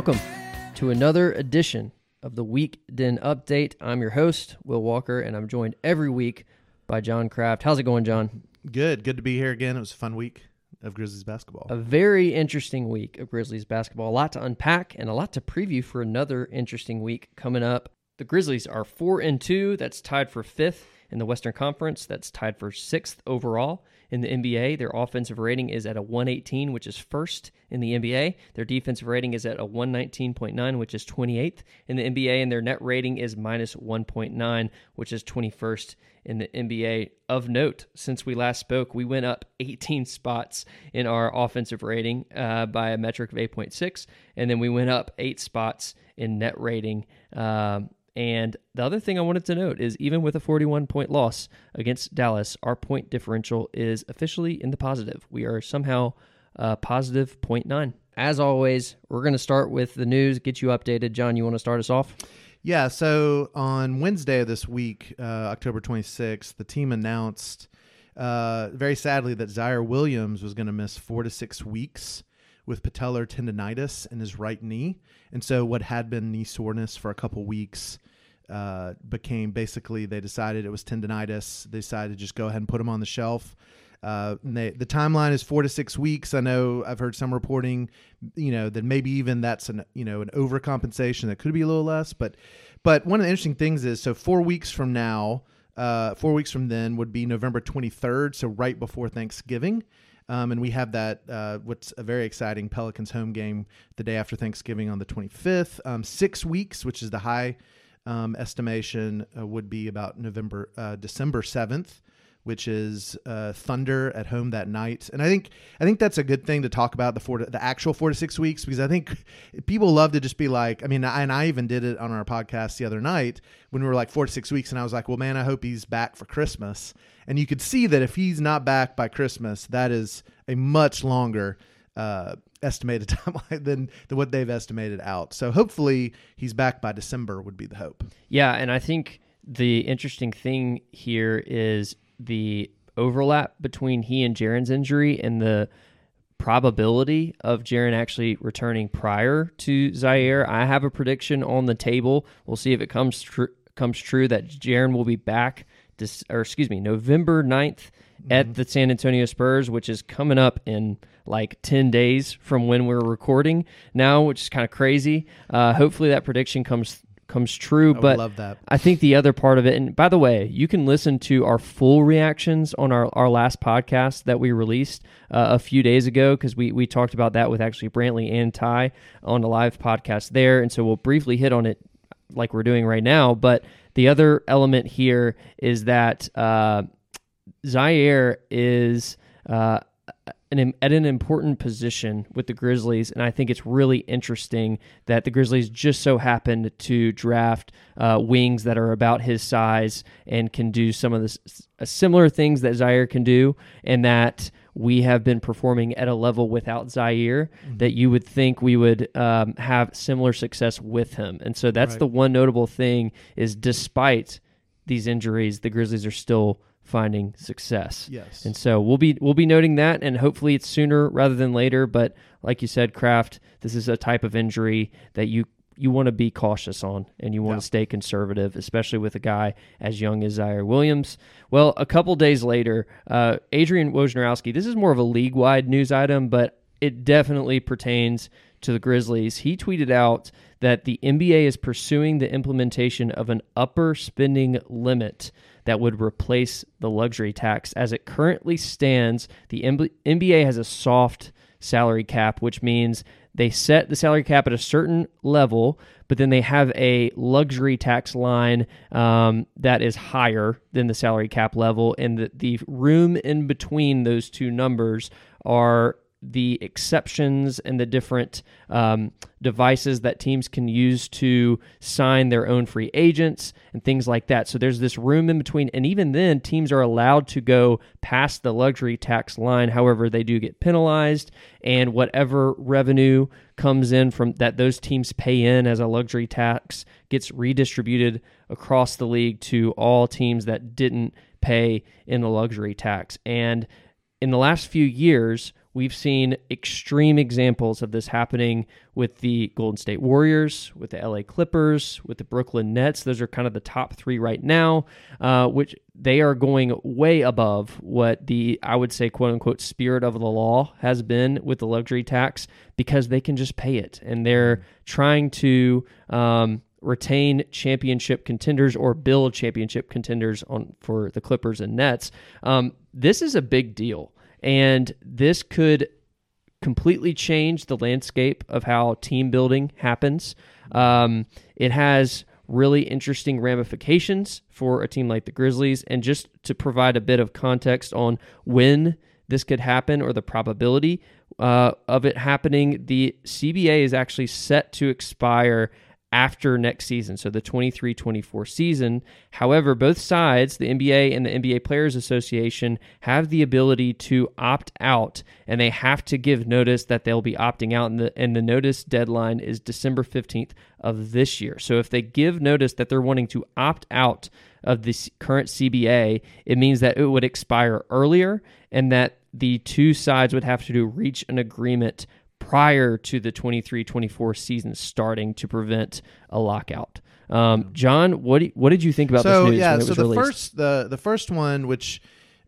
Welcome to another edition of the Weekden Update. I'm your host, Will Walker, and I'm joined every week by John Craft. How's it going, John? Good. Good to be here again. It was a fun week of Grizzlies basketball. A very interesting week of Grizzlies basketball. A lot to unpack and a lot to preview for another interesting week coming up. The Grizzlies are 4 and 2. That's tied for 5th in the Western Conference. That's tied for 6th overall in the NBA. Their offensive rating is at a 118, which is first in the NBA. Their defensive rating is at a 119.9, which is 28th in the NBA. And their net rating is minus 1.9, which is 21st in the NBA. Of note, since we last spoke, we went up 18 spots in our offensive rating uh, by a metric of 8.6. And then we went up eight spots in net rating. Um, and the other thing I wanted to note is even with a 41 point loss against Dallas, our point differential is officially in the positive. We are somehow uh, positive 0.9. As always, we're going to start with the news, get you updated. John, you want to start us off? Yeah. So on Wednesday of this week, uh, October 26th, the team announced uh, very sadly that Ziaire Williams was going to miss four to six weeks with patellar tendonitis in his right knee. And so what had been knee soreness for a couple weeks uh, became basically they decided it was tendonitis. They decided to just go ahead and put him on the shelf. Uh, they, the timeline is four to six weeks. I know I've heard some reporting, you know, that maybe even that's an you know an overcompensation that could be a little less. But but one of the interesting things is so four weeks from now, uh, four weeks from then would be November 23rd, so right before Thanksgiving. Um, and we have that, uh, what's a very exciting Pelicans home game the day after Thanksgiving on the 25th. Um, six weeks, which is the high um, estimation, uh, would be about November, uh, December 7th which is uh, Thunder at home that night. And I think I think that's a good thing to talk about the four to, the actual four to six weeks because I think people love to just be like I mean and I even did it on our podcast the other night when we were like four to six weeks and I was like well man I hope he's back for Christmas and you could see that if he's not back by Christmas that is a much longer uh, estimated timeline than, than what they've estimated out. So hopefully he's back by December would be the hope. Yeah, and I think the interesting thing here is the overlap between he and Jaren's injury and the probability of Jaren actually returning prior to Ziaire. I have a prediction on the table. We'll see if it comes tr- comes true that Jaren will be back or excuse me, November 9th mm-hmm. at the San Antonio Spurs, which is coming up in like 10 days from when we're recording now, which is kind of crazy. Uh, hopefully that prediction comes comes true. I but love that. I think the other part of it, and by the way, you can listen to our full reactions on our, our last podcast that we released uh, a few days ago because we, we talked about that with actually Brantley and Ty on a live podcast there. And so we'll briefly hit on it like we're doing right now. But the other element here is that uh, Ziaire is. Uh, an, at an important position with the Grizzlies, and I think it's really interesting that the Grizzlies just so happened to draft uh, wings that are about his size and can do some of the uh, similar things that Ziaire can do, and that we have been performing at a level without Ziaire mm-hmm. that you would think we would um, have similar success with him. And so that's right. the one notable thing is despite these injuries, the Grizzlies are still finding success. Yes. And so we'll be we'll be noting that and hopefully it's sooner rather than later, but like you said Craft, this is a type of injury that you you want to be cautious on and you want yeah. to stay conservative, especially with a guy as young as Ziaire Williams. Well, a couple days later, uh, Adrian Wojnarowski, this is more of a league wide news item, but it definitely pertains to the Grizzlies. He tweeted out that the NBA is pursuing the implementation of an upper spending limit that would replace the luxury tax. As it currently stands, the NBA has a soft salary cap, which means they set the salary cap at a certain level, but then they have a luxury tax line um, that is higher than the salary cap level, and the, the room in between those two numbers are the exceptions and the different um, devices that teams can use to sign their own free agents and things like that. So there's this room in between. And even then, teams are allowed to go past the luxury tax line. However, they do get penalized, and whatever revenue comes in from that those teams pay in as a luxury tax gets redistributed across the league to all teams that didn't pay in the luxury tax. And in the last few years, We've seen extreme examples of this happening with the Golden State Warriors, with the LA Clippers, with the Brooklyn Nets. Those are kind of the top three right now, uh, which they are going way above what the, I would say, quote unquote, spirit of the law has been with the luxury tax because they can just pay it. And they're trying to, um, retain championship contenders or build championship contenders on for the Clippers and Nets. Um, this is a big deal, and this could completely change the landscape of how team building happens. Um, it has really interesting ramifications for a team like the Grizzlies, and just to provide a bit of context on when this could happen or the probability uh, of it happening, the CBA is actually set to expire after next season, so the 23 24 season. However, both sides, the NBA and the NBA Players Association, have the ability to opt out, and they have to give notice that they'll be opting out. And the, and the notice deadline is December 15th of this year. So if they give notice that they're wanting to opt out of the current CBA, it means that it would expire earlier and that the two sides would have to reach an agreement prior to the 23-24 season starting to prevent a lockout. Um, John, what do, what did you think about so, this news? Yeah, so the released? first the the first one, which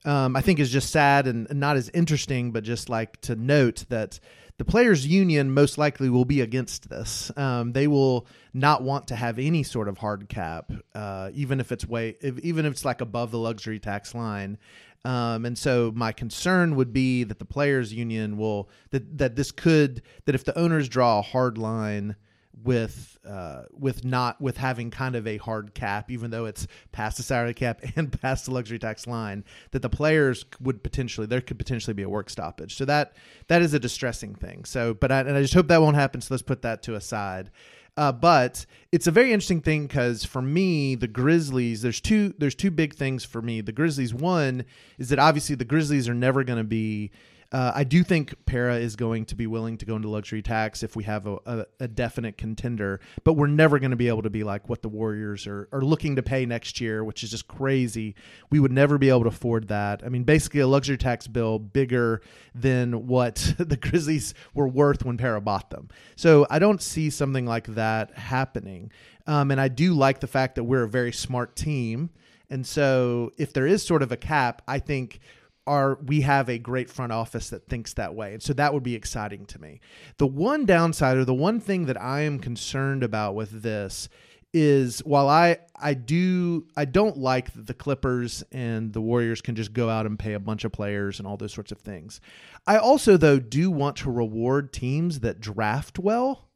um, I think is just sad and not as interesting, but just like to note that the players' union most likely will be against this. Um, they will not want to have any sort of hard cap, uh, even if it's way, if, even if it's like above the luxury tax line. Um, and so my concern would be that the players' union will that that this could that if the owners draw a hard line with uh, with not with having kind of a hard cap, even though it's past the salary cap and past the luxury tax line, that the players would potentially there could potentially be a work stoppage. So that that is a distressing thing. So, but I, and I just hope that won't happen. So let's put that to a side. Uh, but it's a very interesting thing because for me, the Grizzlies, there's two there's two big things for me. The Grizzlies, one is that obviously the Grizzlies are never going to be uh, I do think Pera is going to be willing to go into luxury tax if we have a, a, a definite contender, but we're never going to be able to be like what the Warriors are, are looking to pay next year, which is just crazy. We would never be able to afford that. I mean, basically, a luxury tax bill bigger than what the Grizzlies were worth when Pera bought them. So I don't see something like that happening. Um, and I do like the fact that we're a very smart team. And so if there is sort of a cap, I think are we have a great front office that thinks that way. And so that would be exciting to me. The one downside or the one thing that I am concerned about with this is while I I do I don't like that the Clippers and the Warriors can just go out and pay a bunch of players and all those sorts of things. I also though do want to reward teams that draft well.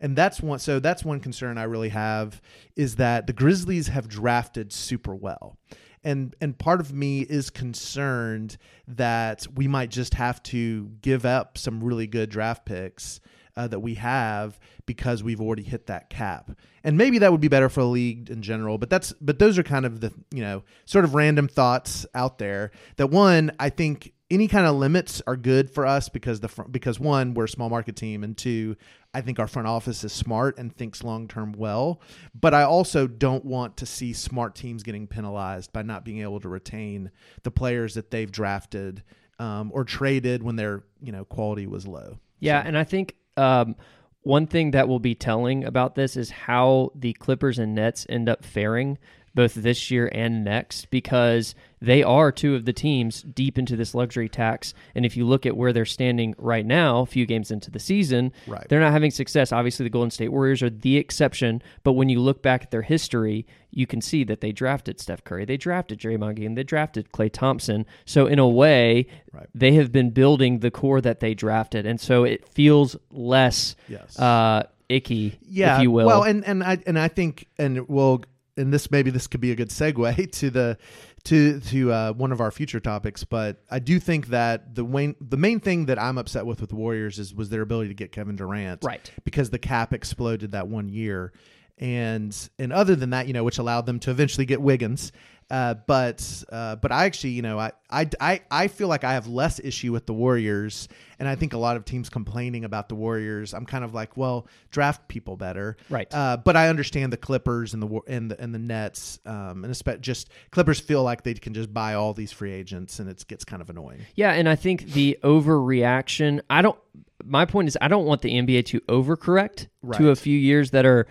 And that's one so that's one concern I really have is that the Grizzlies have drafted super well and and part of me is concerned that we might just have to give up some really good draft picks uh, that we have because we've already hit that cap. And maybe that would be better for the league in general, but that's but those are kind of the, you know, sort of random thoughts out there. That one, I think any kind of limits are good for us because the because one, we're a small market team and two, I think our front office is smart and thinks long term well. But I also don't want to see smart teams getting penalized by not being able to retain the players that they've drafted um, or traded when their you know quality was low. Yeah, so. and I think um, one thing that will be telling about this is how the Clippers and Nets end up faring both this year and next because they are two of the teams deep into this luxury tax. And if you look at where they're standing right now, a few games into the season, right. they're not having success. Obviously, the Golden State Warriors are the exception. But when you look back at their history, you can see that they drafted Steph Curry, they drafted Draymond Green, they drafted Klay Thompson. So in a way, right. they have been building the core that they drafted, and so it feels less yes. uh, icky, yeah, if you will. Well, and and I and I think and we'll and this maybe this could be a good segue to the to to uh, one of our future topics. But I do think that the main the main thing that I'm upset with with the Warriors is was their ability to get Kevin Durant, right? Because the cap exploded that one year, and and other than that, you know, which allowed them to eventually get Wiggins. Uh, but uh, but I actually, you know, I, I, I, I feel like I have less issue with the Warriors, and I think a lot of teams complaining about the Warriors. I'm kind of like, well, draft people better, Right. Uh, but I understand the Clippers and the and the and the Nets, um, and especially just Clippers feel like they can just buy all these free agents, and it gets kind of annoying. Yeah, and I think the overreaction. I don't. My point is, I don't want the NBA to overcorrect to a few years that are,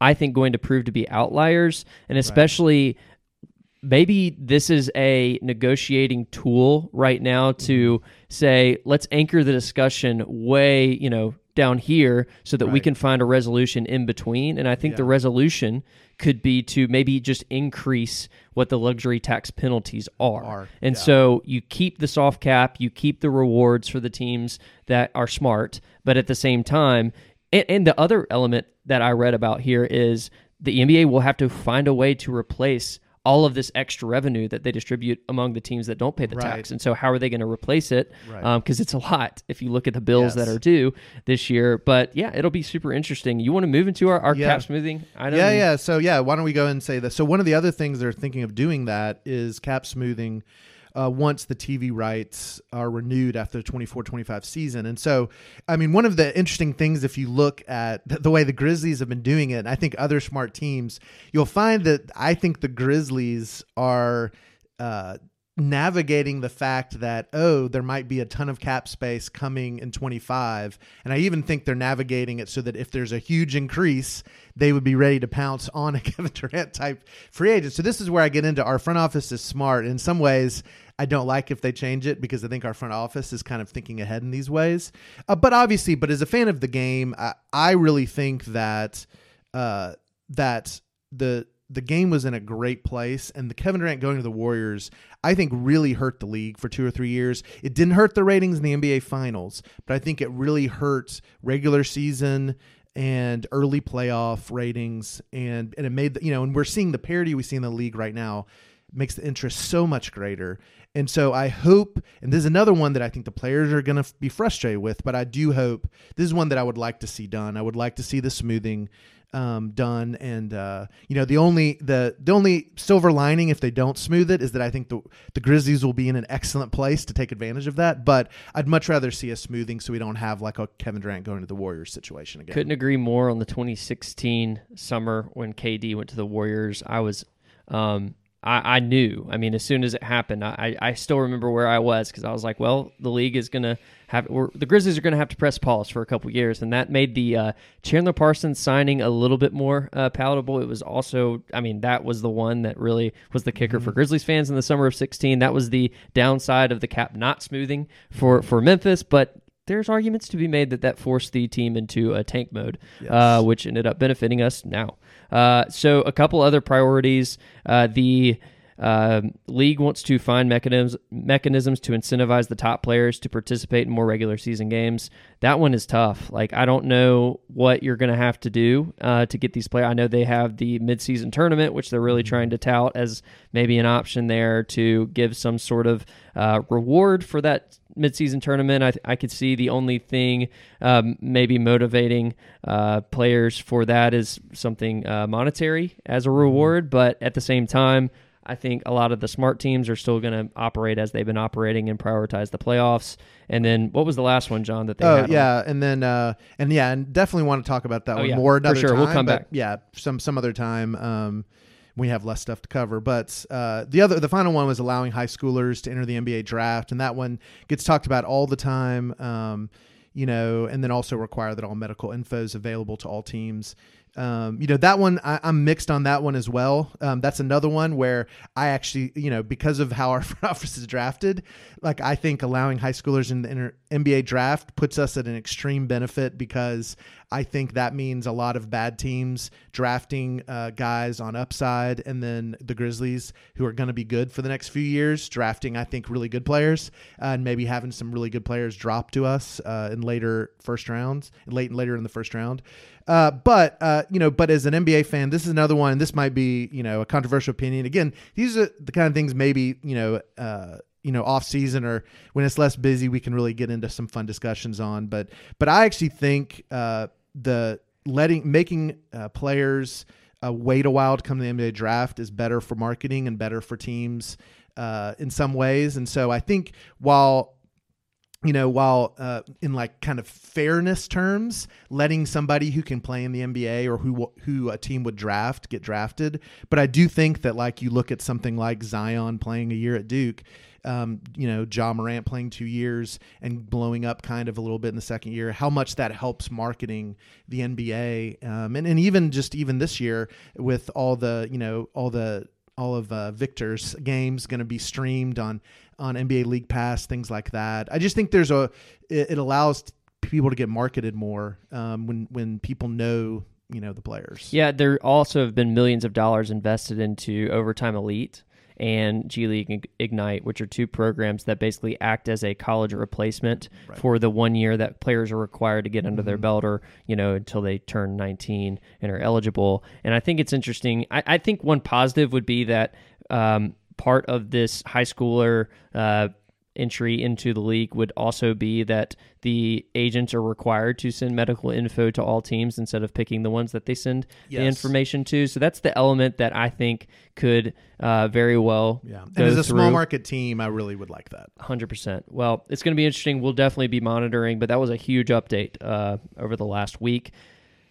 I think, going to prove to be outliers, and especially. Maybe this is a negotiating tool right now mm-hmm. to say, let's anchor the discussion way, you know, down here so that we can find a resolution in between. And I think the resolution could be to maybe just increase what the luxury tax penalties are. Are, And yeah. so you keep the soft cap, you keep the rewards for the teams that are smart, but at the same time, and, and the other element that I read about here is the NBA will have to find a way to replace all of this extra revenue that they distribute among the teams that don't pay the Right. tax. And so, how are they going to replace it? Right. Um, because it's a lot if you look at the bills that are due this year. But yeah, it'll be super interesting. You want to move into our, our Yeah. cap smoothing? I Yeah, yeah. So yeah, why don't we go and say that? So one of the other things they're thinking of doing that is cap smoothing uh, once the TV rights are renewed after the 24-25 season. And so, I mean, one of the interesting things if you look at the way the Grizzlies have been doing it, and I think other smart teams, you'll find that I think the Grizzlies are uh, navigating the fact that oh there might be a ton of cap space coming in 25 and i even think they're navigating it so that if there's a huge increase they would be ready to pounce on a kevin durant type free agent. So this is where i get into our front office is smart. In some ways i don't like if they change it because i think our front office is kind of thinking ahead in these ways uh, but obviously but as a fan of the game i, I really think that uh, that the the game was in a great place and the Kevin Durant going to the Warriors I think really hurt the league for 2 or 3 years. It didn't hurt the ratings in the NBA finals, but I think it really hurt regular season and early playoff ratings and and it made the, you know and we're seeing the parity we see in the league right now makes the interest so much greater. And so I hope, and this is another one that I think the players are going to be frustrated with, but I do hope this is one that I would like to see done. I would like to see the smoothing um, done, and uh, you know the only the the only silver lining if they don't smooth it is that I think the the Grizzlies will be in an excellent place to take advantage of that. But I'd much rather see a smoothing so we don't have like a Kevin Durant going to the Warriors situation again. Couldn't agree more on the 2016 summer when KD went to the Warriors. I was, um, I, I knew. I mean, as soon as it happened, I, I still remember where I was because I was like, well, the league is gonna have, or the Grizzlies are gonna have to press pause for a couple years, and that made the uh, Chandler Parsons signing a little bit more uh, palatable. It was also, I mean, that was the one that really was the kicker for Grizzlies fans in the summer of 16. That was the downside of the cap not smoothing for for Memphis, but there's arguments to be made that that forced the team into a tank mode, uh, which ended up benefiting us now. Uh, so a couple other priorities. Uh, the um league wants to find mechanisms mechanisms to incentivize the top players to participate in more regular season games. That one is tough. Like I don't know what you're going to have to do uh, to get these players. I know they have the midseason tournament, which they're really trying to tout as maybe an option there to give some sort of uh, reward for that midseason tournament. I, I could see the only thing um, maybe motivating uh, players for that is something uh, monetary as a reward, but at the same time. I think a lot of the smart teams are still going to operate as they've been operating and prioritize the playoffs. And then what was the last one, John? That they Oh had on? yeah, and then uh, and yeah, and definitely want to talk about that Oh, one yeah, more for another sure. time. We'll come back. Yeah, some some other time. Um, we have less stuff to cover, but uh, the other the final one was allowing high schoolers to enter the NBA draft, and that one gets talked about all the time. Um, you know, and then also require that all medical info is available to all teams. Um, you know that one I, I'm mixed on that one as well. Um, that's another one where I actually, you know, because of how our front office is drafted, like I think allowing high schoolers in the inter- NBA draft puts us at an extreme benefit because I think that means a lot of bad teams drafting uh, guys on upside, and then the Grizzlies, who are going to be good for the next few years, drafting I think really good players, uh, and maybe having some really good players drop to us uh, in later first rounds, late and later in the first round. Uh, but uh, you know, but as an NBA fan, this is another one. This might be you know a controversial opinion. Again, these are the kind of things maybe you know. Uh, you know, off season or when it's less busy, we can really get into some fun discussions on. But but I actually think uh, the letting making uh, players uh, wait a while to come to the NBA draft is better for marketing and better for teams uh, in some ways. And so I think while you know, while uh, in like kind of fairness terms, letting somebody who can play in the NBA or who who a team would draft get drafted, but I do think that like you look at something like Zion playing a year at Duke, um, you know, Ja Morant playing two years and blowing up kind of a little bit in the second year, how much that helps marketing the NBA, um, and and even just even this year with all the you know all the all of uh, Victor's games going to be streamed on on NBA League Pass, things like that. I just think there's a it, it allows people to get marketed more um, when when people know you know the players. Yeah, there also have been millions of dollars invested into Overtime Elite and G League Ignite, which are two programs that basically act as a college replacement right. for the one year that players are required to get under mm-hmm. their belt or, you know, until they turn 19 and are eligible. And I think it's interesting. I, I think one positive would be that um, part of this high schooler uh, entry into the league would also be that the agents are required to send medical info to all teams instead of picking the ones that they send yes. the information to. So that's the element that I think could uh, very well. Yeah, and as a through. small market team, I really would like that. Hundred percent. Well, it's going to be interesting. We'll definitely be monitoring, but that was a huge update uh, over the last week.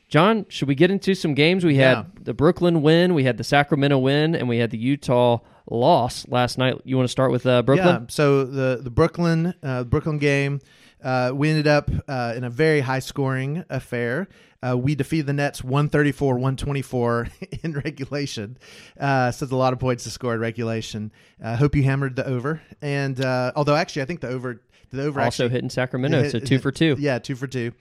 John, should we get into some games? We had yeah. the Brooklyn win, we had the Sacramento win, and we had the Utah loss last night. You want to start with uh, Brooklyn? Yeah. So the the Brooklyn uh, Brooklyn game, uh, we ended up uh, in a very high scoring affair. Uh, we defeated the Nets 134 124 in regulation. Uh, so a lot of points to score in regulation. I hope you hammered the over. And although actually, I think the over the over also actually, hit in Sacramento, hit, so two for two. Yeah, two for two.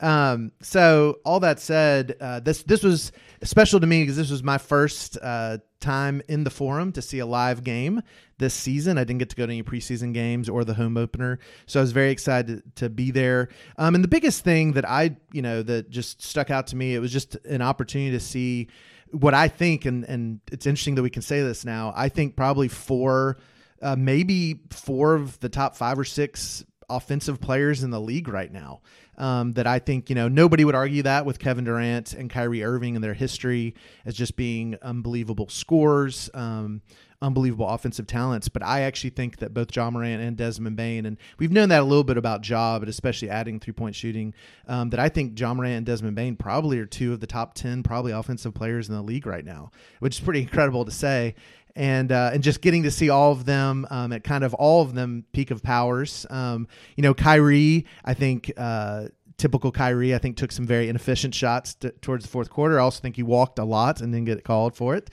Um, so all that said, uh, this this was special to me because this was my first uh, time in the forum to see a live game this season. I didn't get to go to any preseason games or the home opener, so I was very excited to, to be there. Um, and the biggest thing that I, you know, that just stuck out to me, it was just an opportunity to see what I think, and and it's interesting that we can say this now. I think probably four, uh, maybe four of the top five or six offensive players in the league right now. Um, that I think, you know, nobody would argue that with Kevin Durant and Kyrie Irving and their history as just being unbelievable scores, um, unbelievable offensive talents. But I actually think that both Ja Morant and Desmond Bane, and we've known that a little bit about Ja, but especially adding three point shooting, um, that I think Ja Morant and Desmond Bane probably are two of the top 10 probably offensive players in the league right now, which is pretty incredible to say and uh, and just getting to see all of them um, at kind of all of them peak of powers. Um, you know, Kyrie, I think. Uh, typical Kyrie, I think took some very inefficient shots t- towards the fourth quarter. I also think he walked a lot and didn't get called for it.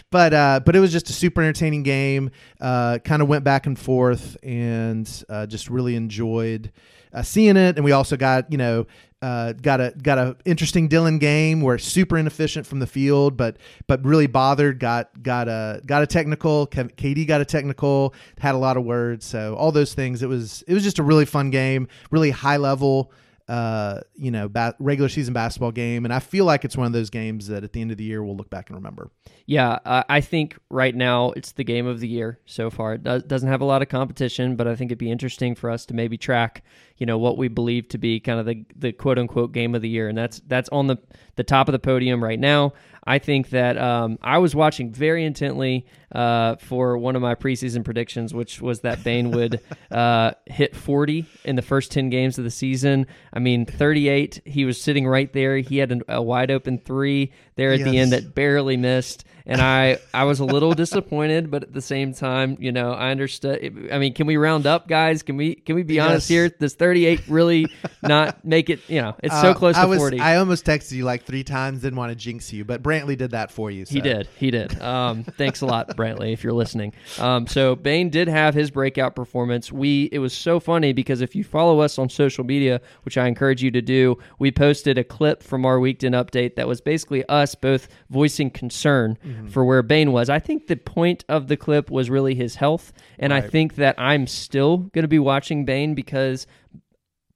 but uh, but it was just a super entertaining game. Uh, kind of went back and forth, and uh, just really enjoyed uh, seeing it. And we also got you know uh, got a got a interesting Dillon game where super inefficient from the field, but but really bothered. Got got a got a technical. KD got a technical. Had a lot of words. So all those things. It was it was just a really fun game. Really high level uh, you know, ba- regular season basketball game. And I feel like it's one of those games that at the end of the year we'll look back and remember. Yeah, I think right now it's the game of the year so far. It does, doesn't have a lot of competition, but I think it'd be interesting for us to maybe track, you know, what we believe to be kind of the, the quote unquote game of the year. And that's that's on the, the top of the podium right now. I think that um, I was watching very intently uh, for one of my preseason predictions, which was that Bane would uh, hit 40 in the first 10 games of the season. I mean, 38, he was sitting right there. He had an, a wide open three there at yes. the end that barely missed and I I was a little disappointed, but at the same time, you know, I understood. I mean, can we round up, guys? Can we can we be yes. honest here? Does 38 really not make it? You know, it's uh, so close I to was, 40. I almost texted you like three times, didn't want to jinx you, but Brantley did that for you. So. He did, he did. Um, thanks a lot, Brantley, if you're listening. Um, so Bane did have his breakout performance. We it was so funny because if you follow us on social media, which I encourage you to do, we posted a clip from our weekend update that was basically us both voicing concern mm-hmm. for where Bane was. I think the point of the clip was really his health, and right. I think that I'm still going to be watching Bane because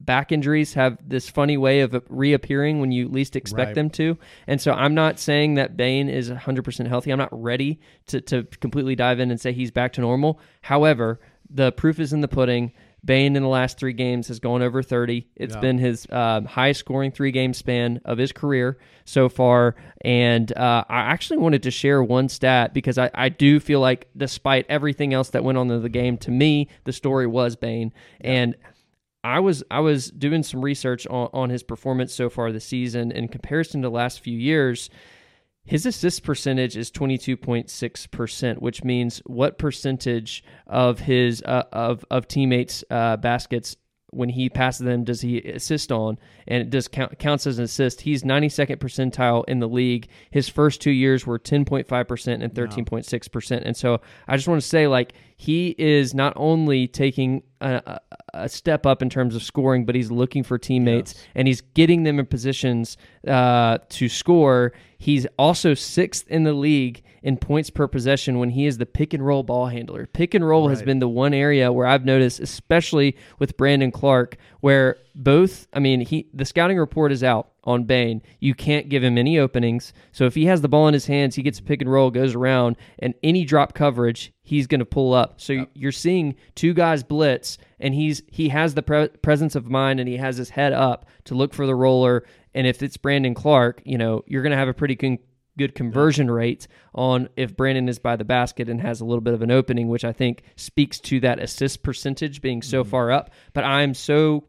back injuries have this funny way of reappearing when you least expect right. them to. And so I'm not saying that Bane is 100% healthy. I'm not ready to, to completely dive in and say he's back to normal. However, the proof is in the pudding. Bane in the last three games has gone over 30. It's Yeah. been his um, highest scoring three game span of his career so far. And uh, I actually wanted to share one stat because I, I do feel like, despite everything else that went on in the game, to me, the story was Bane. And I was I was doing some research on, on his performance so far this season in comparison to the last few years. His assist percentage is 22.6%, which means what percentage of his uh, of of teammates uh, baskets when he passes them does he assist on and it does count counts as an assist. He's 92nd percentile in the league. His first 2 years were 10.5% and 13.6%. And so I just want to say like he is not only taking a, a, a step up in terms of scoring, but he's looking for teammates and he's getting them in positions uh, to score. He's also sixth in the league in points per possession when he is the pick and roll ball handler. Pick and roll has been the one area where I've noticed, especially with Brandon Clarke, where both, I mean, he the scouting report is out on Bane. You can't give him any openings. So if he has the ball in his hands, he gets a pick and roll, goes around, and any drop coverage, he's going to pull up. So you're seeing two guys blitz, and he's he has the pre- presence of mind and he has his head up to look for the roller. And if it's Brandon Clarke, you know you're going to have a pretty con- good conversion rate on if Brandon is by the basket and has a little bit of an opening, which I think speaks to that assist percentage being so mm-hmm. far up. But I'm so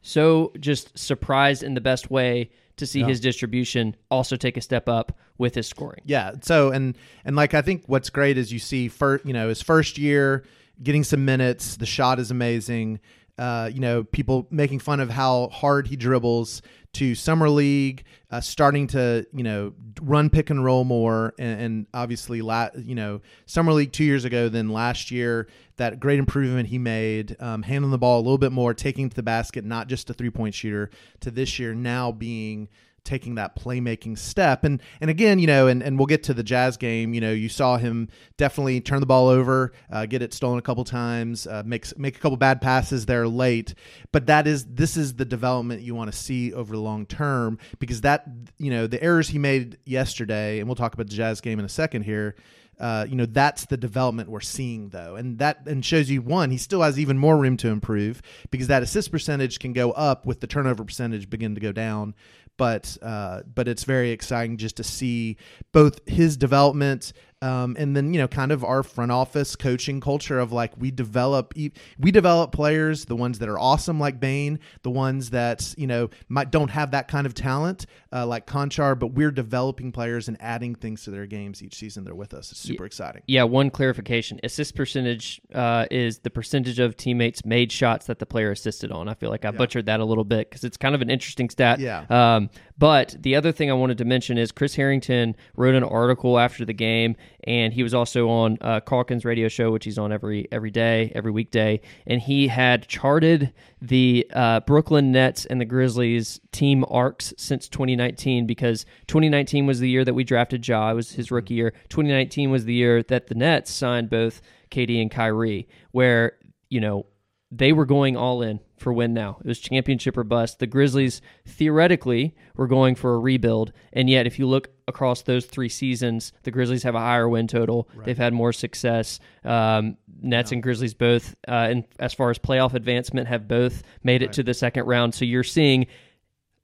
so just surprised in the best way to see his distribution also take a step up with his scoring. Yeah. So and and like I think what's great is you see first, you know, his first year getting some minutes. The shot is amazing. Uh, you know, people making fun of how hard he dribbles to summer league, uh, starting to you know run pick and roll more, and, and obviously, la- you know, summer league two years ago than last year. That great improvement he made, um, handling the ball a little bit more, taking to the basket, not just a three point shooter. To this year now being taking that playmaking step. And and again, you know, and, and we'll get to the Jazz game. You know, you saw him definitely turn the ball over, uh, get it stolen a couple times, uh, make make a couple bad passes there late. But that is this is the development you want to see over the long term because that you know the errors he made yesterday, and we'll talk about the Jazz game in a second here. Uh, you know that's the development we're seeing though. And that and shows you one he still has even more room to improve because that assist percentage can go up with the turnover percentage begin to go down. But uh, but it's very exciting just to see both his development um, and then you know kind of our front office coaching culture of like we develop we develop players the ones that are awesome like Bane the ones that you know might don't have that kind of talent uh, like Konchar but we're developing players and adding things to their games each season they're with us it's super exciting Yeah, one clarification. Assist percentage uh, is the percentage of teammates made shots that the player assisted on. I feel like I butchered that a little bit because it's kind of an interesting stat. Yeah. Um, but the other thing I wanted to mention is Chris Harrington wrote an article after the game, and he was also on uh, Calkins radio show, which he's on every every day, every weekday, and he had charted the uh, Brooklyn Nets and the Grizzlies team arcs since 2019 because 2019 was the year that we drafted Ja. It was his rookie year. 2019 was the year that the Nets signed both KD and Kyrie, where you know they were going all in for win now. It was championship or bust. The Grizzlies theoretically were going for a rebuild, and yet if you look across those three seasons, the Grizzlies have a higher win total. They've had more success. Um, Nets and Grizzlies both, uh, and as far as playoff advancement, have both made it to the second round. So you're seeing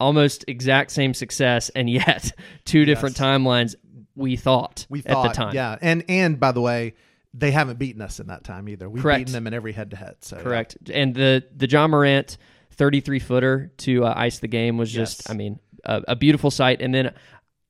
almost exact same success, and yet two different timelines. We thought we thought at the time. yeah and and by the way they haven't beaten us in that time either we've Correct. beaten them in every head to head so yeah. Correct. And the the Ja Morant 33 footer to uh, ice the game was just, Yes. I mean, a, a beautiful sight. And then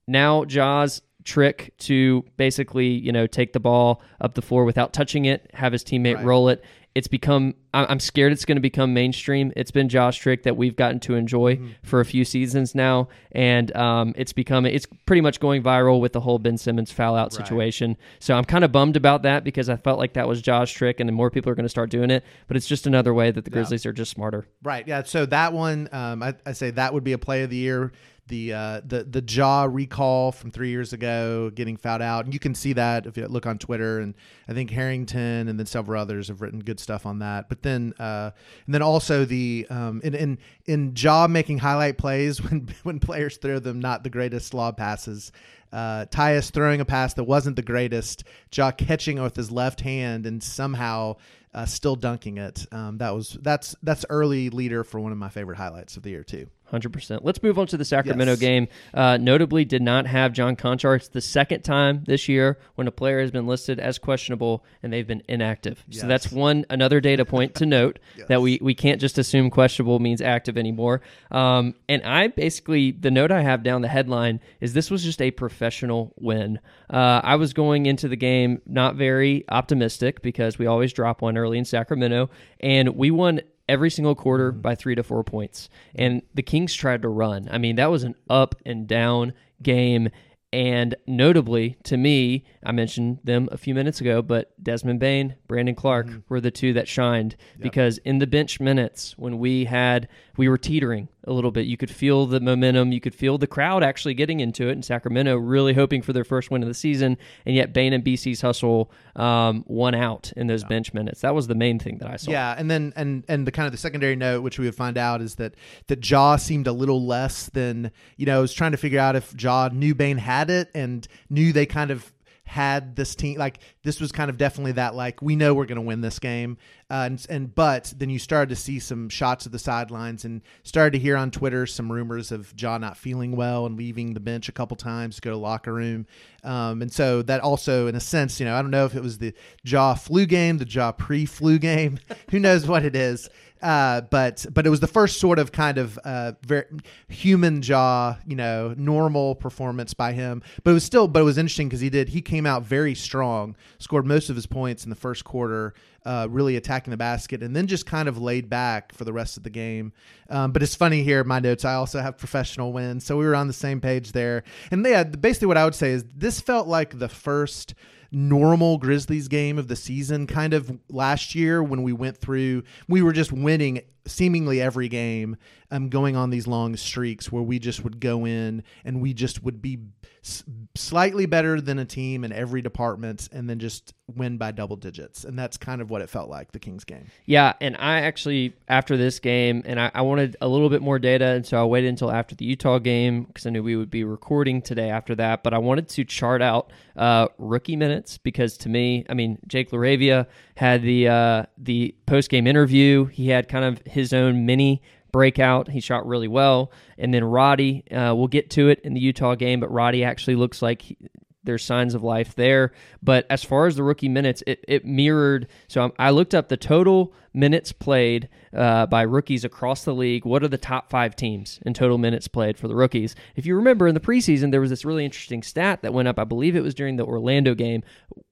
now Ja's trick to basically, you know, take the ball up the floor without touching it, have his teammate Right. roll it. It's become. I'm scared it's going to become mainstream. It's been Ja's trick that we've gotten to enjoy Mm-hmm. for a few seasons now, and um, it's become. It's pretty much going viral with the whole Ben Simmons foul out situation. So I'm kind of bummed about that because I felt like that was Ja's trick, and then more people are going to start doing it. But it's just another way that the Grizzlies are just smarter. Right. Yeah. So that one, um, I, I say that would be a play of the year. The uh, the the jaw recall from three years ago, getting fouled out, and you can see that if you look on Twitter, and I think Herrington and then several others have written good stuff on that. But then, uh, and then also the um, in in in Ja making highlight plays when when players throw them not the greatest lob passes. Uh, Tyus throwing a pass that wasn't the greatest, Ja catching with his left hand and somehow uh, still dunking it. Um, that was that's that's early leader for one of my favorite highlights of the year too. Hundred percent. Let's move on to the Sacramento Yes. game. Uh, notably, did not have John Konchar. It's the second time this year when a player has been listed as questionable and they've been inactive. So that's one another data point to note that we we can't just assume questionable means active anymore. Um, and I basically the note I have down the headline is this was just a professional win. Uh, I was going into the game not very optimistic because we always drop one early in Sacramento, and we won every single quarter mm-hmm. by three to four points. And the Kings tried to run. I mean, that was an up and down game. And notably, to me, I mentioned them a few minutes ago, but Desmond Bane, Brandon Clarke mm-hmm. were the two that shined because in the bench minutes, when we had, we were teetering a little bit, you could feel the momentum, you could feel the crowd actually getting into it in Sacramento, really hoping for their first win of the season. And yet, Bane and BC's hustle um, won out in those bench minutes. That was the main thing that I saw. Yeah, and then and and the kind of the secondary note, which we would find out, is that that Ja seemed a little less than you know. I was trying to figure out if Ja knew Bane had it and knew they kind of had this team like this was kind of definitely that like we know we're going to win this game. Uh, and and but then you started to see some shots of the sidelines and started to hear on Twitter some rumors of Ja not feeling well and leaving the bench a couple times to go to locker room. Um, and so that also in a sense you know I don't know if it was the Ja flu game the Ja pre flu game who knows what it is uh, but but it was the first sort of kind of uh, very human Ja, you know, normal performance by him. But it was still, but it was interesting because he did he came out very strong, scored most of his points in the first quarter, uh, really attacking the basket, and then just kind of laid back for the rest of the game. Um, but it's funny here, my notes. I also have professional wins, so we were on the same page there. And yeah, basically what I would say is this felt like the first normal Grizzlies game of the season, kind of last year when we went through, we were just winning seemingly every game, um, going on these long streaks where we just would go in and we just would be s- slightly better than a team in every department and then just win by double digits. And that's kind of what it felt like the Kings game. Yeah, and I actually after this game, and I, I wanted a little bit more data, and so I waited until after the Utah game because I knew we would be recording today after that. But I wanted to chart out uh, rookie minutes because to me, I mean, Jake Laravia had the uh, the post game interview. He had kind of his own mini breakout. He shot really well, and then Roddy. Uh, we'll get to it in the Utah game, but Roddy actually looks like. He, there's signs of life there. But as far as the rookie minutes, it, it mirrored. So I'm, I looked up the total minutes played uh, by rookies across the league. What are the top five teams in total minutes played for the rookies? If you remember in the preseason, there was this really interesting stat that went up. I believe it was during the Orlando game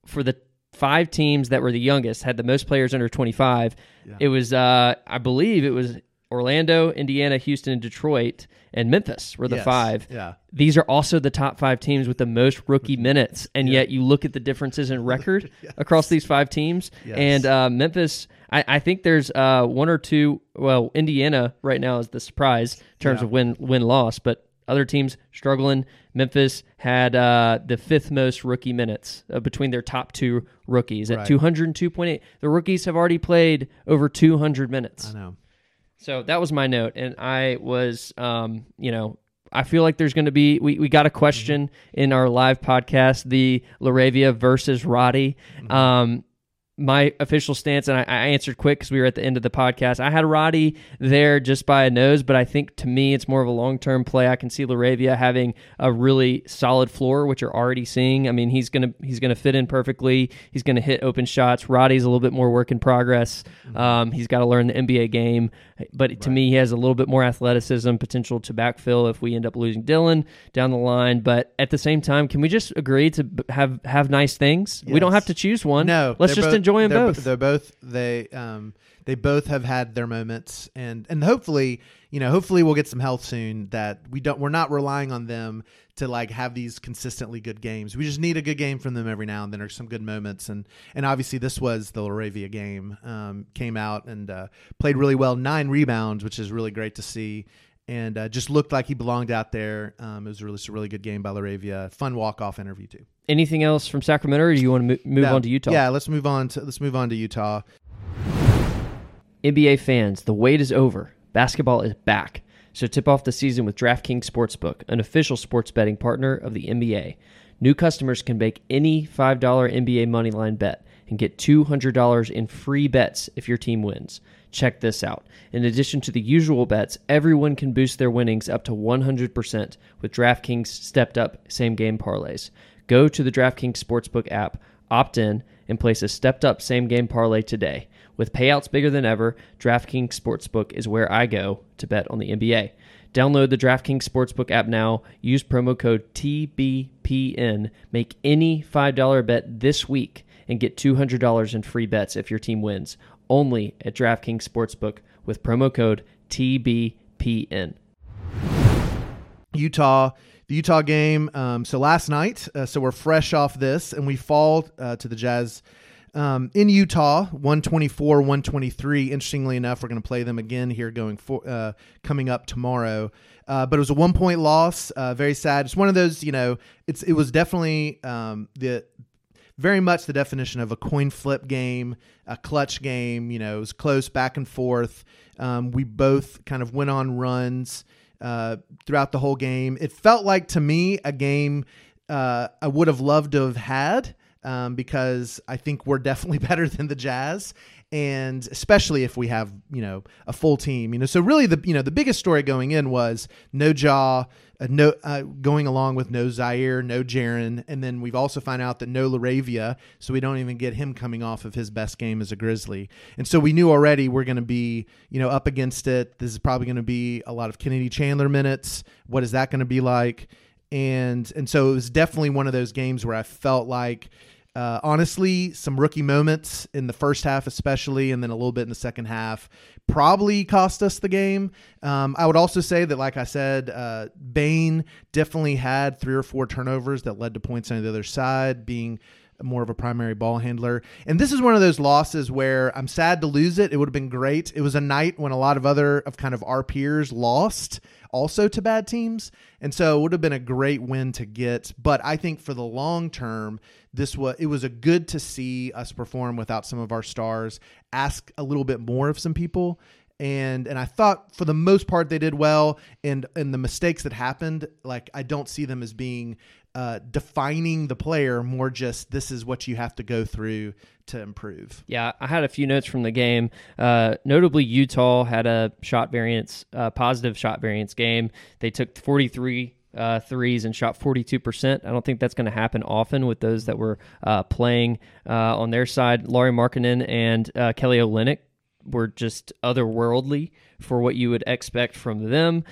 for the five teams that were the youngest, had the most players under 25. It was, uh, I believe it was Orlando, Indiana, Houston, and Detroit, and Memphis were the Yes. five Yeah. these are also the top five teams with the most rookie minutes, and yet you look at the differences in record across these five teams. Yes. And uh, Memphis, I, I think there's uh, one or two. Well, Indiana right now is the surprise in terms Yeah. of win win loss, but other teams struggling. Memphis had uh, the fifth most rookie minutes uh, between their top two rookies at Right. 202.8. The rookies have already played over 200 minutes. I know. So that was my note, and I was, um, you know, I feel like there's going to be we, we got a question in our live podcast, the Laravia versus Roddy. Um, my official stance, and I, I answered quick because we were at the end of the podcast. I had Roddy there just by a nose, but I think to me it's more of a long term play. I can see Laravia having a really solid floor, which you're already seeing. I mean, he's gonna he's gonna fit in perfectly. He's gonna hit open shots. Roddy's a little bit more work in progress. Um, he's got to learn the NBA game, but to me, he has a little bit more athleticism potential to backfill if we end up losing Dillon down the line. But at the same time, can we just agree to have have nice things? We don't have to choose one. No, let's just both- they're, both. They're both they um they both have had their moments, and and hopefully you know hopefully we'll get some health soon. That we don't we're not relying on them to like have these consistently good games. We just need a good game from them every now and then, or some good moments. And and obviously this was the Laravia game. Um, came out and uh, played really well, nine rebounds, which is really great to see. And uh, just looked like he belonged out there. Um, it was really, a really good game by Laravia. Fun walk off interview too. Anything else from Sacramento, or do you want to move No, on to Utah? Yeah, let's move on to let's move on to Utah. NBA fans, the wait is over. Basketball is back. So tip off the season with DraftKings Sportsbook, an official sports betting partner of the NBA. New customers can make any $5 NBA moneyline bet. and get $200 in free bets if your team wins. Check this out. In addition to the usual bets, everyone can boost their winnings up to 100% with DraftKings stepped up same game parlays. Go to the DraftKings Sportsbook app, opt in, and place a stepped up same game parlay today. With payouts bigger than ever, DraftKings Sportsbook is where I go to bet on the NBA. Download the DraftKings Sportsbook app now. Use promo code TBPN. Make any $5 bet this week and get $200 in free bets if your team wins. Only at DraftKings Sportsbook with promo code TBPN. Utah, the Utah game. Um, so last night, uh, so we're fresh off this, and we fall uh, to the Jazz um, in Utah, 124, 123. Interestingly enough, we're going to play them again here going for uh, coming up tomorrow. Uh, but it was a one point loss. Uh, very sad. It's one of those, you know, it's it was definitely um, the very much the definition of a coin flip game, a clutch game. You know, it was close back and forth. Um, we both kind of went on runs uh, throughout the whole game. It felt like to me a game uh, I would have loved to have had um, because I think we're definitely better than the Jazz, and especially if we have you know a full team. You know, so really the you know the biggest story going in was no Ja. Uh, no, uh, going along with no Ziaire, no Jaren, and then we've also found out that no LaRavia, so we don't even get him coming off of his best game as a Grizzly, and so we knew already we're going to be, you know, up against it. This is probably going to be a lot of Kennedy Chandler minutes. What is that going to be like? And and so it was definitely one of those games where I felt like uh, honestly, some rookie moments in the first half, especially, and then a little bit in the second half, probably cost us the game. Um, I would also say that, like I said, uh, Bane definitely had three or four turnovers that led to points on the other side, being more of a primary ball handler. And this is one of those losses where I'm sad to lose it. It would have been great. It was a night when a lot of other of kind of our peers lost also to bad teams. And so it would have been a great win to get. But I think for the long term, this was it was a good to see us perform without some of our stars, ask a little bit more of some people. And and I thought for the most part they did well. And and the mistakes that happened, like I don't see them as being uh, defining the player, more just this is what you have to go through to improve. Yeah, I had a few notes from the game. Uh, notably, Utah had a shot variance, uh, positive shot variance game. They took 43 uh, threes and shot 42%. I don't think that's going to happen often with those that were uh, playing uh, on their side. Lauri Markkanen and uh, Kelly Olynyk were just otherworldly for what you would expect from them.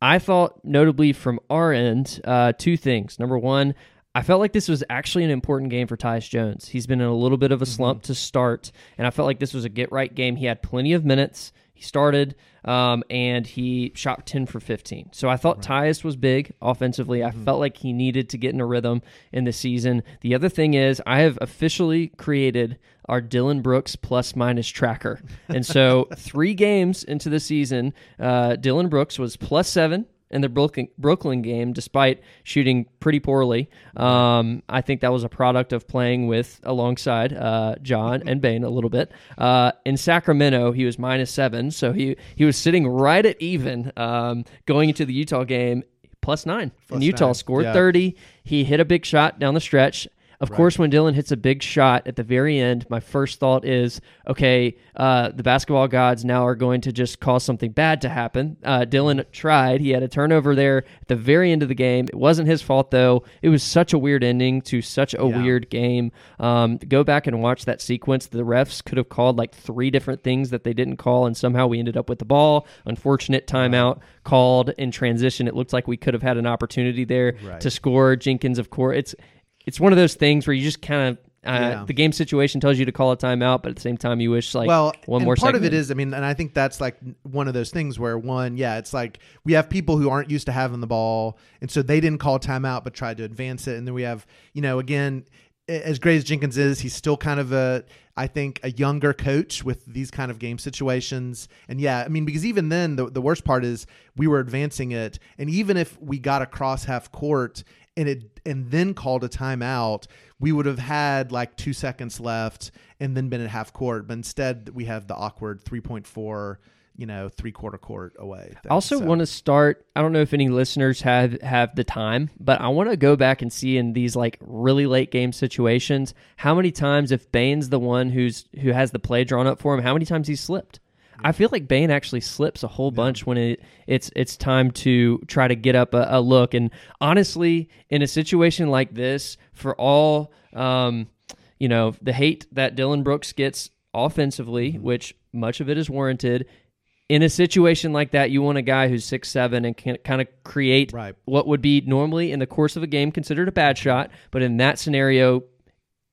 I thought, notably from our end, uh, two things. Number one, I felt like this was actually an important game for Tyus Jones. He's been in a little bit of a mm-hmm. slump mm-hmm. to start, and I felt like this was a get right game. He had plenty of minutes. He started um, and he shot 10 for 15. So I thought right. Tyus was big offensively. I mm-hmm. felt like he needed to get in a rhythm in the season. The other thing is, I have officially created our Dillon Brooks plus minus tracker. And so three games into the season, uh, Dillon Brooks was plus seven in the Brooklyn, Brooklyn game, despite shooting pretty poorly. Um, I think that was a product of playing with alongside uh, John and Bane a little bit. Uh, in Sacramento, he was minus seven, so he he was sitting right at even um, going into the Utah game. Plus nine. Plus and Utah nine. scored yeah. 30. He hit a big shot down the stretch. Of right. course, when Dillon hits a big shot at the very end, my first thought is, okay, uh, the basketball gods now are going to just cause something bad to happen. Uh, Dillon tried; he had a turnover there at the very end of the game. It wasn't his fault though. It was such a weird ending to such a yeah. weird game. Um, go back and watch that sequence. The refs could have called like three different things that they didn't call, and somehow we ended up with the ball. Unfortunate timeout called in transition. It looked like we could have had an opportunity there right. to score. Jenkins, of course, it's it's one of those things where you just kind of uh, yeah. the game situation tells you to call a timeout, but at the same time, you wish like well, one more. Part segment. of it is, I mean, and I think that's like one of those things where one, yeah, it's like we have people who aren't used to having the ball, and so they didn't call timeout, but tried to advance it, and then we have, you know, again, as great as Jenkins is, he's still kind of a, I think, a younger coach with these kind of game situations. And yeah, I mean, because even then, the, the worst part is we were advancing it. And even if we got across half court and it and then called a timeout, we would have had like two seconds left and then been at half court. But instead, we have the awkward three point four you know three quarter court away. I also so. want to start. I don't know if any listeners have have the time, but I want to go back and see in these like really late game situations how many times if Bane's the one who's who has the play drawn up for him, how many times he's slipped. I feel like Bane actually slips a whole bunch when it, it's it's time to try to get up a, a, look. And honestly, in a situation like this, for all um, you know, the hate that Dillon Brooks gets offensively, mm-hmm. which much of it is warranted. In a situation like that, you want a guy who's six seven and can kind of create right. what would be normally in the course of a game considered a bad shot, but in that scenario,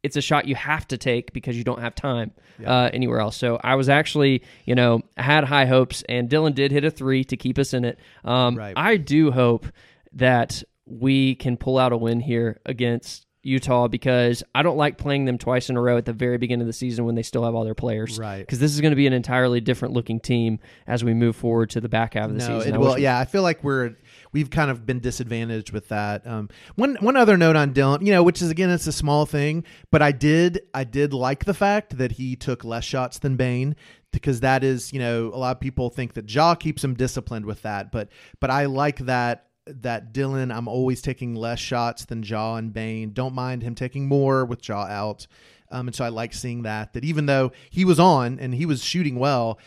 it's a shot you have to take because you don't have time yeah. uh, anywhere else. So I was actually, you know, had high hopes, and Dillon did hit a three to keep us in it. Um, right. I do hope that we can pull out a win here against Utah because I don't like playing them twice in a row at the very beginning of the season when they still have all their players. Right. Because this is going to be an entirely different looking team as we move forward to the back half of the no, season. It, well, yeah, I feel like we're we've kind of been disadvantaged with that. Um, one one other note on Dillon, you know, which is again it's a small thing, but I did I did like the fact that he took less shots than Bane because that is you know a lot of people think that Ja keeps him disciplined with that, but but I like that that Dillon, I'm always taking less shots than Ja and Bane. Don't mind him taking more with Ja out. Um, and so I like seeing that. That even though he was on and he was shooting well,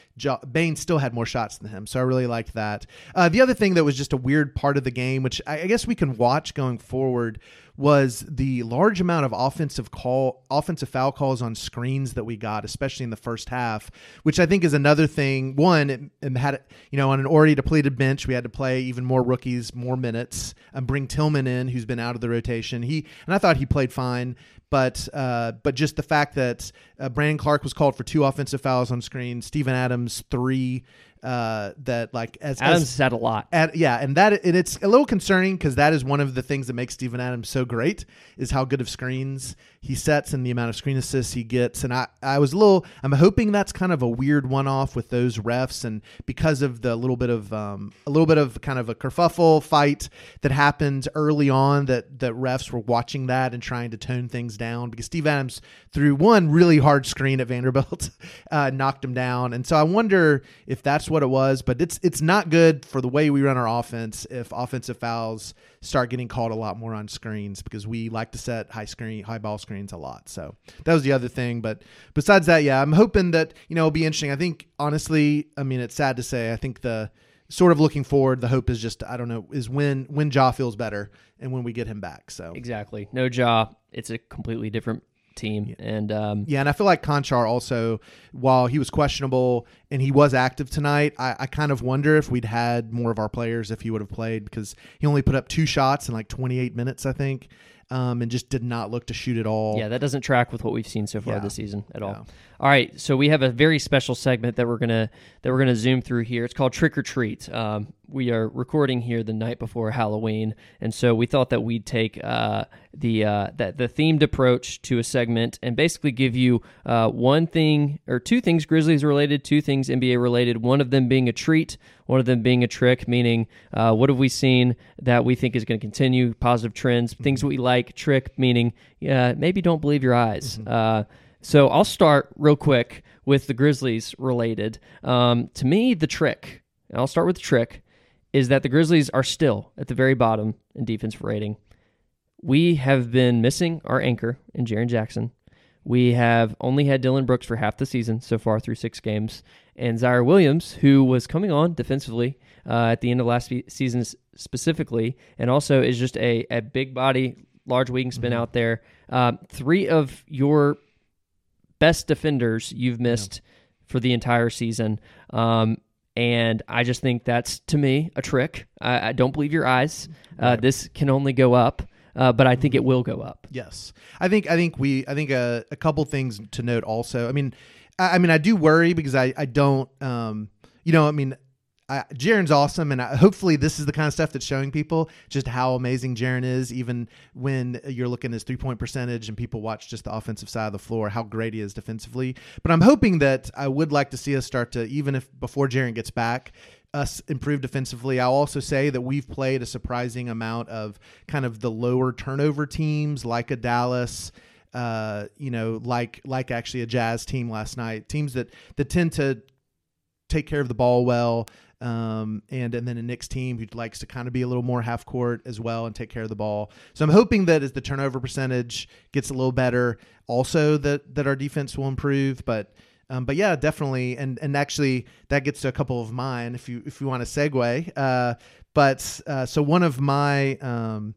Bane still had more shots than him. So I really liked that. Uh, the other thing that was just a weird part of the game, which I, I guess we can watch going forward, was the large amount of offensive call offensive foul calls on screens that we got, especially in the first half, which I think is another thing. One, it, had you know on an already depleted bench, we had to play even more rookies, more minutes, and bring Tillman in, who's been out of the rotation. He and I thought he played fine, but uh, but just the fact that uh, Brandon Clarke was called for two offensive fouls on screen, Steven Adams three uh, that like as Adams as, said a lot. At, yeah, and that and it's a little concerning because that is one of the things that makes Steven Adams so great is how good of screens he sets and the amount of screen assists he gets. And I, I was a little, I'm hoping that's kind of a weird one off with those refs. And because of the little bit of, um, a little bit of kind of a kerfuffle fight that happened early on that, that refs were watching that and trying to tone things down because Steve Adams threw one really hard screen at Vanderbilt, uh, knocked him down. And so I wonder if that's what it was, but it's, it's not good for the way we run our offense if offensive fouls start getting called a lot more on screens because we like to set high screen, high ball screens a lot. So that was the other thing. But besides that, yeah, I'm hoping that you know it'll be interesting. I think honestly, I mean, it's sad to say, I think the sort of looking forward, the hope is just I don't know is when when Ja feels better and when we get him back. So exactly, no Ja, it's a completely different team. Yeah. And um, yeah, and I feel like Konchar also, while he was questionable and he was active tonight, I, I, kind of wonder if we'd had more of our players if he would have played because he only put up two shots in like 28 minutes, I think um, and just did not look to shoot at all. Yeah, that doesn't track with what we've seen so far yeah. this season at yeah. all. All right, so we have a very special segment that we're gonna that we're gonna zoom through here. It's called Trick or Treat. Um, we are recording here the night before Halloween, and so we thought that we'd take uh, the uh, that the themed approach to a segment and basically give you uh, one thing or two things Grizzlies related, two things NBA related. One of them being a treat, one of them being a trick. Meaning, uh, what have we seen that we think is going to continue positive trends? Mm-hmm. Things we like. Trick meaning, yeah, maybe don't believe your eyes. Mm-hmm uh, so I'll start real quick with the Grizzlies related. Um, to me, the trick, I'll start with the trick, is that the Grizzlies are still at the very bottom in defensive rating. We have been missing our anchor in Jaren Jackson. We have only had Dillon Brooks for half the season so far through six games. And Ziaire Williams, who was coming on defensively uh, at the end of last season specifically, and also is just a, a big body, large wingspan mm-hmm. out there. Um, three of your best defenders you've missed yeah. for the entire season. Um, and I just think that's to me a trick. I, I don't believe your eyes. Uh, right. This can only go up. Uh, but I think it will go up. Yes, I think I think we I think a, a couple things to note also. I mean, I, I, mean I do worry because I I don't um you know I mean Jaren's awesome, and I, hopefully this is the kind of stuff that's showing people just how amazing Jaren is. Even when you're looking at his three point percentage and people watch just the offensive side of the floor, how great he is defensively. But I'm hoping that I would like to see us start to even if before Jaren gets back, us improve defensively. I'll also say that we've played a surprising amount of kind of the lower turnover teams like a Dallas. Uh, you know, like like actually a Jazz team last night, teams that that tend to take care of the ball well. Um, and and then a Knicks team who likes to kind of be a little more half court as well and take care of the ball. So I'm hoping that as the turnover percentage gets a little better, also that that our defense will improve. But um, but yeah, definitely, and and actually that gets to a couple of mine if you if you want to segue. Uh, but uh, so one of my um,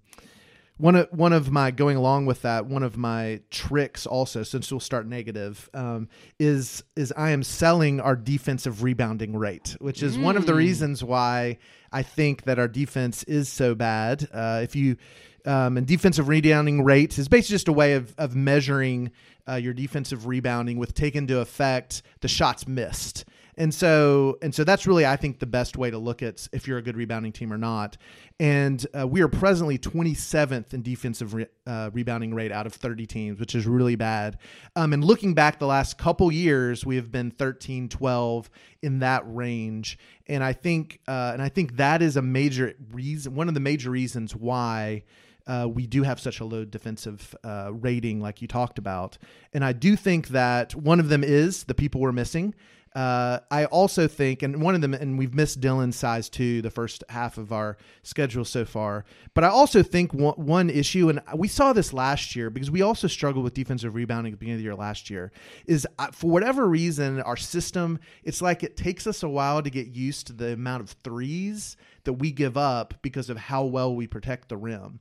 one of one of my going along with that one of my tricks also since we'll start negative um, is is I am selling our defensive rebounding rate, which is mm. one of the reasons why I think that our defense is so bad. Uh, if you um, and defensive rebounding rate is basically just a way of of measuring uh, your defensive rebounding with take into effect the shots missed. And so, and so that's really, I think, the best way to look at if you're a good rebounding team or not. And uh, we are presently 27th in defensive re- uh, rebounding rate out of 30 teams, which is really bad. Um, and looking back the last couple years, we have been 13, 12 in that range. And I think, uh, and I think that is a major reason, one of the major reasons why uh, we do have such a low defensive uh, rating, like you talked about. And I do think that one of them is the people we're missing. Uh, I also think, and one of them, and we've missed Dillon's size too, the first half of our schedule so far. But I also think one, one issue, and we saw this last year because we also struggled with defensive rebounding at the beginning of the year last year, is uh, for whatever reason, our system, it's like it takes us a while to get used to the amount of threes that we give up because of how well we protect the rim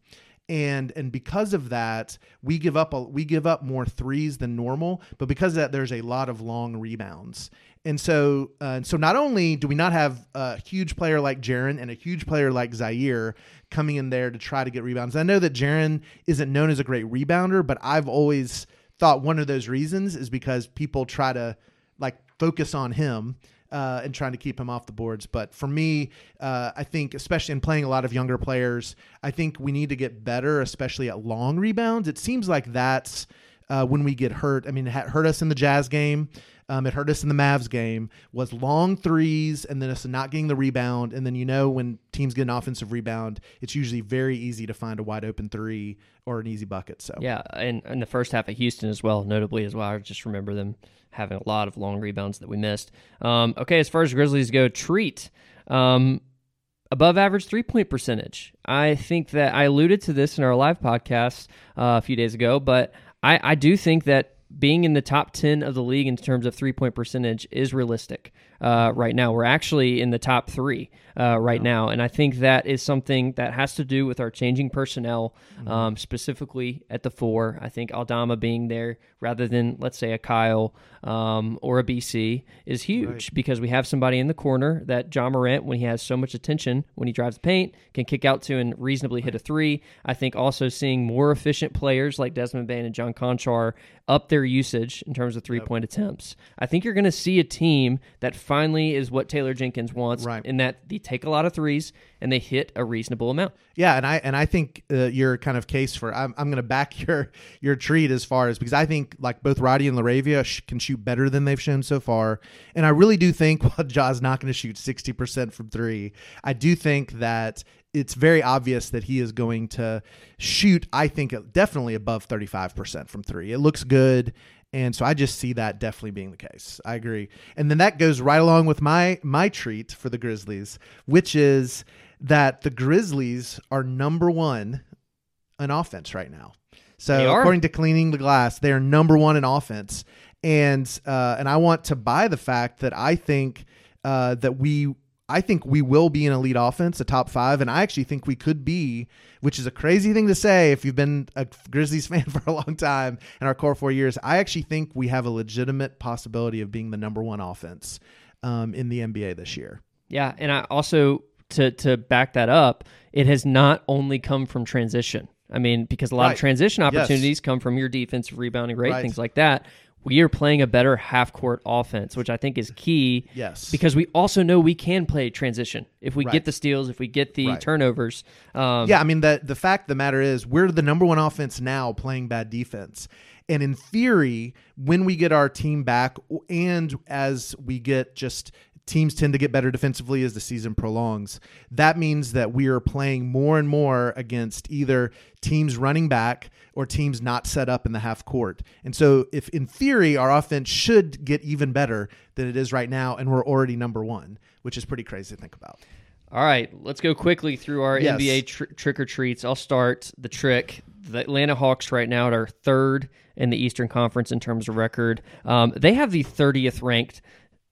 and and because of that we give up a, we give up more threes than normal but because of that there's a lot of long rebounds and so uh, so not only do we not have a huge player like Jaren and a huge player like Ziaire coming in there to try to get rebounds I know that Jaren isn't known as a great rebounder but I've always thought one of those reasons is because people try to like focus on him uh, and trying to keep him off the boards. But for me, uh, I think, especially in playing a lot of younger players, I think we need to get better, especially at long rebounds. It seems like that's uh, when we get hurt. I mean, it hurt us in the Jazz game. Um, it hurt us in the Mavs game. Was long threes and then us not getting the rebound. And then you know when teams get an offensive rebound, it's usually very easy to find a wide open three or an easy bucket. So yeah, and in the first half of Houston as well, notably as well. I just remember them having a lot of long rebounds that we missed. Um, okay, as far as Grizzlies go, treat. Um, above average three point percentage. I think that I alluded to this in our live podcast uh, a few days ago, but I, I do think that being in the top 10 of the league in terms of three point percentage is realistic uh, right now. We're actually in the top three uh, right now. And I think that is something that has to do with our changing personnel, mm-hmm. um, specifically at the four. I think Aldama being there rather than, let's say, a Kyle um, or a BC is huge right. because we have somebody in the corner that Ja Morant, when he has so much attention, when he drives the paint, can kick out to and reasonably hit a three. I think also seeing more efficient players like Desmond Bane and John Konchar up their usage in terms of three point yep. attempts. I think you're going to see a team that finally is what Taylor Jenkins wants, right. in that the take a lot of threes and they hit a reasonable amount. Yeah, and I and I think uh, your kind of case for I'm, I'm going to back your your treat as far as because I think like both Roddy and LaRavia sh- can shoot better than they've shown so far, and I really do think while Ja's not going to shoot 60 percent from three, I do think that it's very obvious that he is going to shoot. I think definitely above 35 percent from three. It looks good. And so I just see that definitely being the case. I agree. And then that goes right along with my my treat for the Grizzlies, which is that the Grizzlies are number 1 in offense right now. So according to Cleaning the Glass, they are number 1 in offense. And uh, and I want to buy the fact that I think uh, that we I think we will be an elite offense, a top five, and I actually think we could be, which is a crazy thing to say if you've been a Grizzlies fan for a long time in our core four years. I actually think we have a legitimate possibility of being the number one offense um, in the NBA this year. Yeah, and I also to to back that up, it has not only come from transition. I mean, because a lot right. of transition opportunities yes. come from your defensive rebounding rate, right. things like that we are playing a better half court offense, which I think is key. Yes. Because we also know we can play transition if we right. get the steals, if we get the right. turnovers. Um, yeah, I mean the the fact of the matter is we're the number one offense now playing bad defense. And in theory, when we get our team back and as we get just teams tend to get better defensively as the season prolongs. That means that we are playing more and more against either teams running back or teams not set up in the half court. And so, if in theory our offense should get even better than it is right now, and we're already number one, which is pretty crazy to think about. All right, let's go quickly through our Yes. NBA tr- trick or treats. I'll start the trick. The Atlanta Hawks right now are third in the Eastern Conference in terms of record. Um, they have the 30th ranked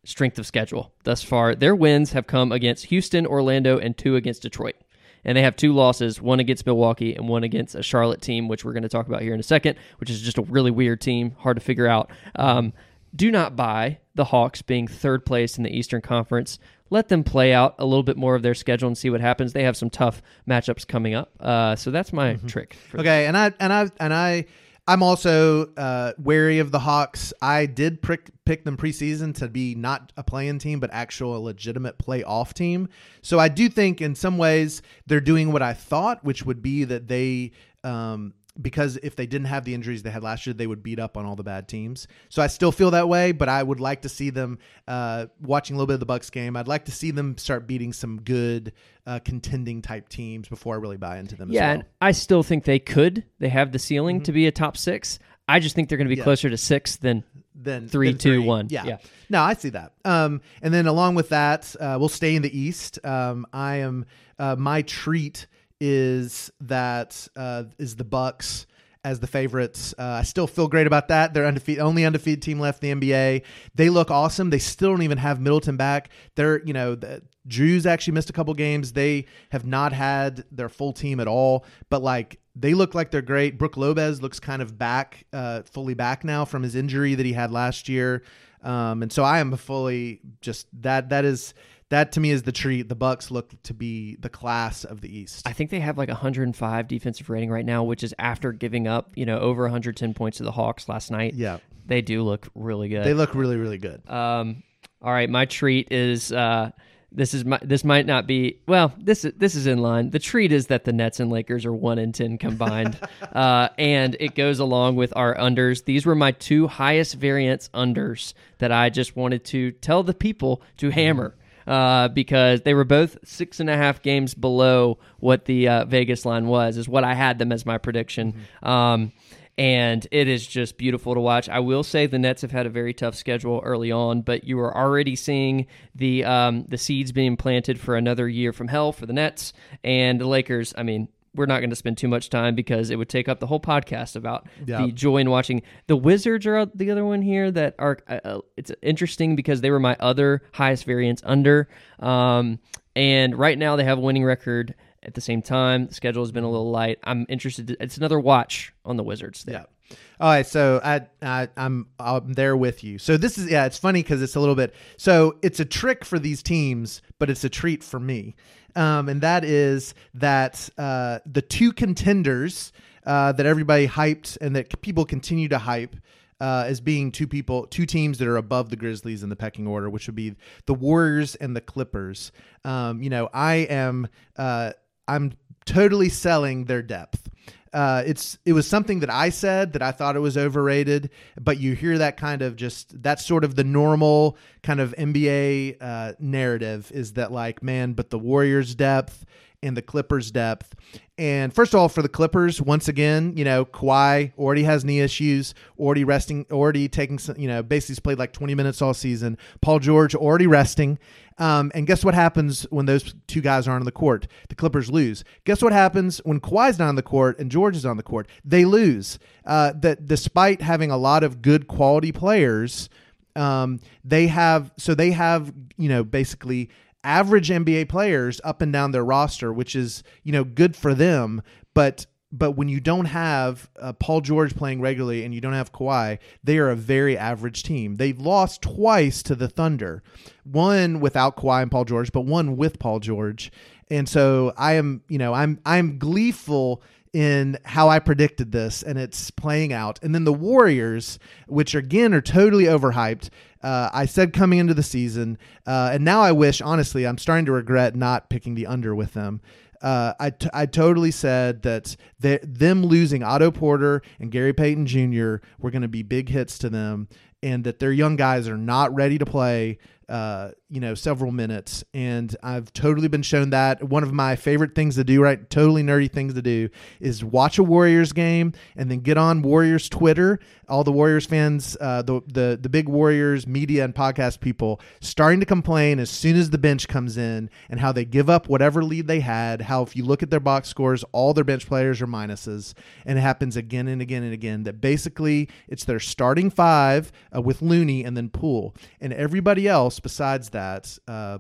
strength of schedule thus far. Their wins have come against Houston, Orlando, and two against Detroit. And they have two losses, one against Milwaukee and one against a Charlotte team, which we're going to talk about here in a second, which is just a really weird team, hard to figure out. Um, do not buy the Hawks being third place in the Eastern Conference. Let them play out a little bit more of their schedule and see what happens. They have some tough matchups coming up. Uh, so that's my trick. For Okay, and I and I and I I'm also uh, wary of the Hawks. I did prick, pick them preseason to be not a playing team, but actual legitimate playoff team. So I do think in some ways they're doing what I thought, which would be that they. Um, because if they didn't have the injuries they had last year, they would beat up on all the bad teams. So I still feel that way, but I would like to see them uh, watching a little bit of the Bucks game. I'd like to see them start beating some good uh, contending type teams before I really buy into them. yeah, as well. and I still think they could. They have the ceiling to be a top six. I just think they're going to be Yeah. closer to six than then Three, then two, one. Yeah. Yeah. No, I see that. Um, and then along with that, uh, we'll stay in the East. Um, I am uh, my treat is that uh, is the Bucks as the favorites. Uh, I still feel great about that. They're undefeated, only undefeated team left in the NBA. They look awesome. They still don't even have Middleton back. They're you know the, Jrue's actually missed a couple games. They have not had their full team at all. But like they look like they're great. Brook Lopez looks kind of back, uh, fully back now from his injury that he had last year. Um, and so I am fully just that. That is that to me is the treat. The Bucks look to be the class of the East. I think they have like 105 defensive rating right now, which is after giving up, you know, over 110 points to the Hawks last night. yeah, They do look really good. they look really really good. Um, all right, my treat is uh, this is my this might not be well this is this is in line. The treat is that the Nets and Lakers are one and ten combined, uh, and it goes along with our unders. These were my two highest variance unders that I just wanted to tell the people to hammer. Uh, because they were both six and a half games below what the uh, Vegas line was, is what I had them as my prediction. Um, and it is just beautiful to watch. I will say the Nets have had a very tough schedule early on, but you are already seeing the um, the seeds being planted for another year from hell for the Nets and the Lakers. I mean, we're not going to spend too much time because it would take up the whole podcast about Yeah. the joy in watching. The Wizards are the other one here that are. Uh, uh, it's interesting because they were my other highest variance under, um, and right now they have a winning record. At the same time, the schedule has been a little light. I'm interested. To, it's another watch on the Wizards. There. Yeah. All right, so I, I I'm I'm there with you. So this is yeah, it's funny because it's a little bit so it's a trick for these teams, but it's a treat for me, um, and that is that uh, the two contenders uh, that everybody hyped and that people continue to hype. Uh, as being two people, two teams that are above the Grizzlies in the pecking order, which would be the Warriors and the Clippers. Um, you know, I am, uh, I'm totally selling their depth. Uh, it's it was something that I said that I thought it was overrated, but you hear that kind of just that's sort of the normal kind of NBA uh, narrative is that like man, but the Warriors depth and the Clippers depth. And first of all, for the Clippers, once again, you know, Kawhi already has knee issues, already resting, already taking some, you know, basically he's played like 20 minutes all season. Paul George already resting. Um, and guess what happens when those two guys aren't on the court? The Clippers lose. Guess what happens when Kawhi's not on the court and George is on the court? They lose. Uh, that despite having a lot of good quality players, um, they have so they have you know basically average NBA players up and down their roster, which is you know good for them. But but when you don't have uh, Paul George playing regularly and you don't have Kawhi, they are a very average team. They've lost twice to the Thunder, one without Kawhi and Paul George, but one with Paul George. And so I am, you know, I'm I'm gleeful in how I predicted this, and it's playing out. And then the Warriors, which again are totally overhyped. Uh, I said coming into the season, uh, and now I wish, honestly, I'm starting to regret not picking the under with them. Uh, I, t- I totally said that they- them losing Otto Porter and Gary Payton Jr. were going to be big hits to them, and that their young guys are not ready to play uh, you know, several minutes. And I've totally been shown that. One of my favorite things to do, right? Totally nerdy things to do is watch a Warriors game and then get on Warriors Twitter. All the Warriors fans, uh, the, the, the big Warriors media and podcast people starting to complain as soon as the bench comes in and how they give up whatever lead they had. How, if you look at their box scores, all their bench players are minuses. And it happens again and again and again that basically it's their starting five uh, with Looney and then Poole. And everybody else besides that uh,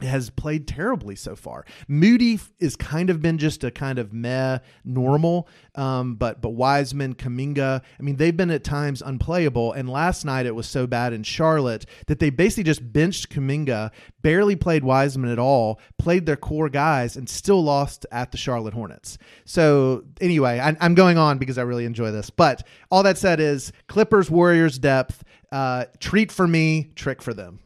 has played terribly so far. Moody is kind of been just a kind of meh normal, um, but but Wiseman, Kuminga, I mean they've been at times unplayable. And last night it was so bad in Charlotte that they basically just benched Kuminga, barely played Wiseman at all, played their core guys, and still lost at the Charlotte Hornets. So anyway, I, I'm going on because I really enjoy this. But all that said is Clippers Warriors depth. Uh, treat for me, trick for them.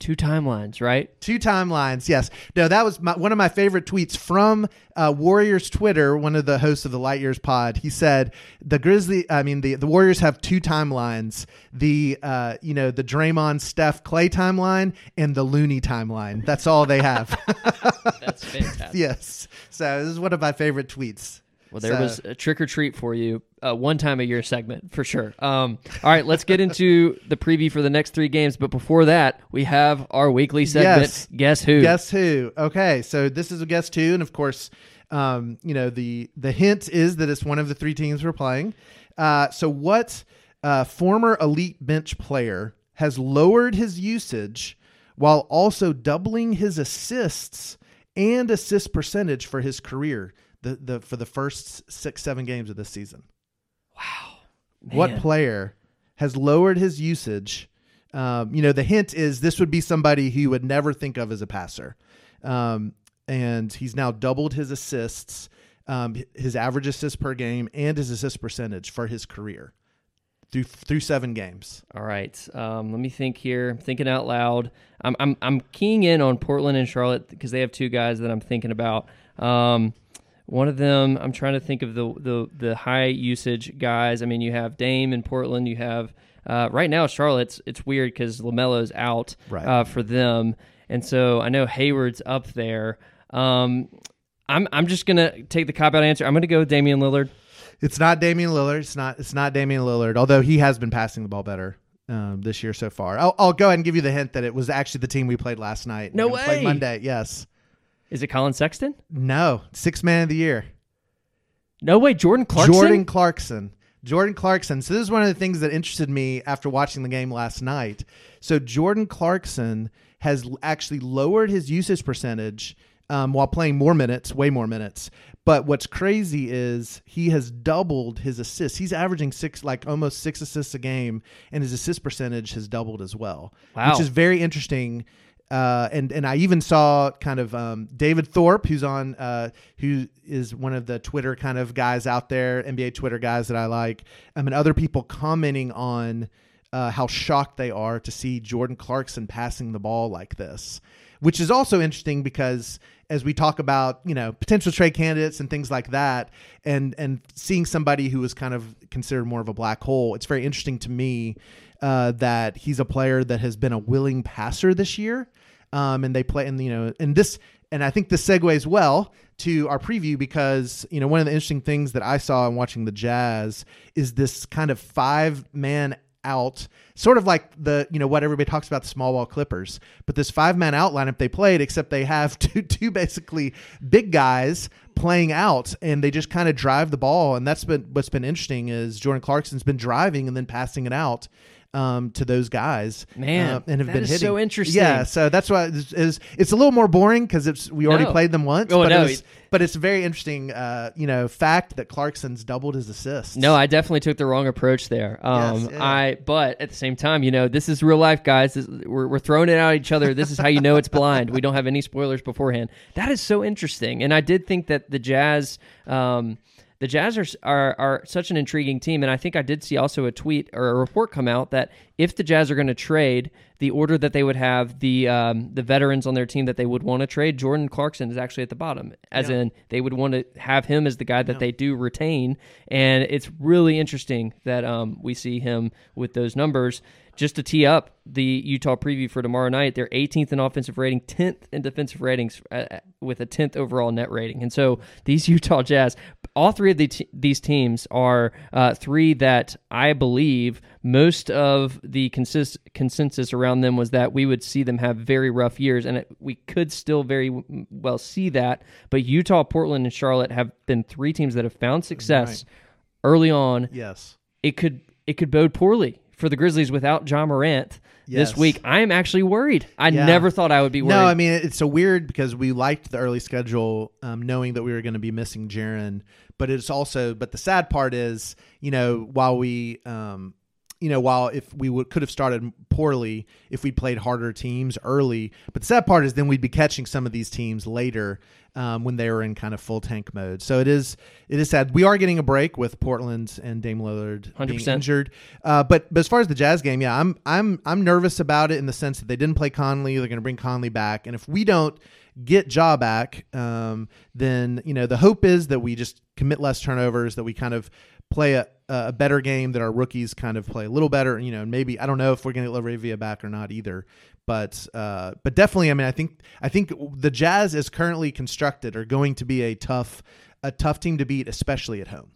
Two timelines, right? Two timelines, yes. No, that was my, one of my favorite tweets from uh, Warriors Twitter. One of the hosts of the Light Years Pod, he said the Grizzly, I mean the the Warriors have two timelines: the uh, you know the Draymond, Steph, Klay timeline, and the Looney timeline. That's all they have. That's fantastic. yes. So this is one of my favorite tweets. Well, there So- was a trick or treat for you, uh, one time a year segment for sure. Um, all right, let's get into the preview for the next three games. But before that, we have our weekly segment. Yes. Guess who? Guess who? Okay, so this is a guess who, and of course, um, you know the the hint is that it's one of the three teams we're playing. Uh, so what uh, former elite bench player has lowered his usage while also doubling his assists and assist percentage for his career the, the for the first six seven games of this season? Wow. What player has lowered his usage? Um, you know, the hint is this would be somebody who you would never think of as a passer. Um, and he's now doubled his assists, um, his average assists per game, and his assist percentage for his career through through seven games. All right. Um, let me think here. I'm thinking out loud. I'm I'm I'm keying in on Portland and Charlotte because they have two guys that I'm thinking about. Um, one of them, I'm trying to think of the the the high usage guys. I mean, you have Dame in Portland. You have uh, right now Charlotte's. It's weird because LaMelo's out Right. uh, for them, and so I know Hayward's up there. Um, I'm I'm just gonna take the cop out answer. I'm gonna go with Damian Lillard. It's not Damian Lillard. It's not. It's not Damian Lillard. Although he has been passing the ball better um, this year so far. I'll, I'll go ahead and give you the hint that it was actually the team we played last night. No way. Monday. Yes. Is it Collin Sexton? No. Six man of the year. No way. Jordan Clarkson. Jordan Clarkson. Jordan Clarkson. So this is one of the things that interested me after watching the game last night. So Jordan Clarkson has actually lowered his usage percentage um, while playing more minutes, way more minutes. But what's crazy is he has doubled his assists. He's averaging six, like almost six assists a game, and his assist percentage has doubled as well, Wow. which is very interesting. Uh, and and I even saw kind of um, David Thorpe, who's on, uh, who is one of the Twitter kind of guys out there, NBA Twitter guys that I like. I mean, other people commenting on uh, how shocked they are to see Jordan Clarkson passing the ball like this, which is also interesting because as we talk about you know potential trade candidates and things like that, and and seeing somebody who is kind of considered more of a black hole, it's very interesting to me uh, that he's a player that has been a willing passer this year, um, and they play and you know and this and I think this segues well to our preview because you know one of the interesting things that I saw in watching the Jazz is this kind of five man out, sort of like the you know what everybody talks about the small ball Clippers, but this five man out lineup they played, except they have two two basically big guys playing out, and they just kind of drive the ball, and that's been what's been interesting is Jordan Clarkson's been driving and then passing it out. Um, to those guys, Man, uh, and have been hitting. so interesting. Yeah, so that's why it's, it's, it's a little more boring because it's we already No. played them once. Oh, but, no, it was, but it's a very interesting, uh, you know, fact that Clarkson's doubled his assists. No, I definitely took the wrong approach there. Um, Yes, yeah. I but at the same time, you know, this is real life, guys. This, we're we're throwing it out at each other. This is how you know it's blind. We don't have any spoilers beforehand. That is so interesting, and I did think that the Jazz. Um, the Jazz are, are are such an intriguing team, and I think I did see also a tweet or a report come out that if the Jazz are going to trade, the order that they would have the um, the veterans on their team that they would want to trade, Jordan Clarkson is actually at the bottom, as Yeah. in they would want to have him as the guy that they do retain, and it's really interesting that um, we see him with those numbers. just to tee up the Utah preview for tomorrow night, they're 18th in offensive rating, 10th in defensive ratings, uh, uh with a 10th overall net rating. And so these Utah Jazz, all three of the t- these teams are uh, three that I believe most of the consist- consensus around them was that we would see them have very rough years, and it, we could still very well see that. But Utah, Portland, and Charlotte have been three teams that have found success right. early on. Yes, it could it could bode poorly for the Grizzlies without Ja Morant yes. this week. I am actually worried. I yeah. never thought I would be worried. No, I mean it's so weird because we liked the early schedule, um, knowing that we were going to be missing Jaren. But it's also, but the sad part is, you know, while we um, you know, while if we would could have started poorly if we played harder teams early, but the sad part is then we'd be catching some of these teams later um, when they were in kind of full tank mode. So it is it is sad. We are getting a break with Portland and Dame Lillard 100%. being injured. Uh, but but as far as the Jazz game, yeah, I'm I'm I'm nervous about it in the sense that they didn't play Conley. They're going to bring Conley back, and if we don't get Ja back, um, then you know the hope is that we just commit less turnovers, that we kind of play a, a better game that our rookies kind of play a little better. You know, maybe I don't know if we're going to get LaRavia back or not either. But uh, but definitely, I mean, I think I think the Jazz is currently constructed are going to be a tough a tough team to beat, especially at home.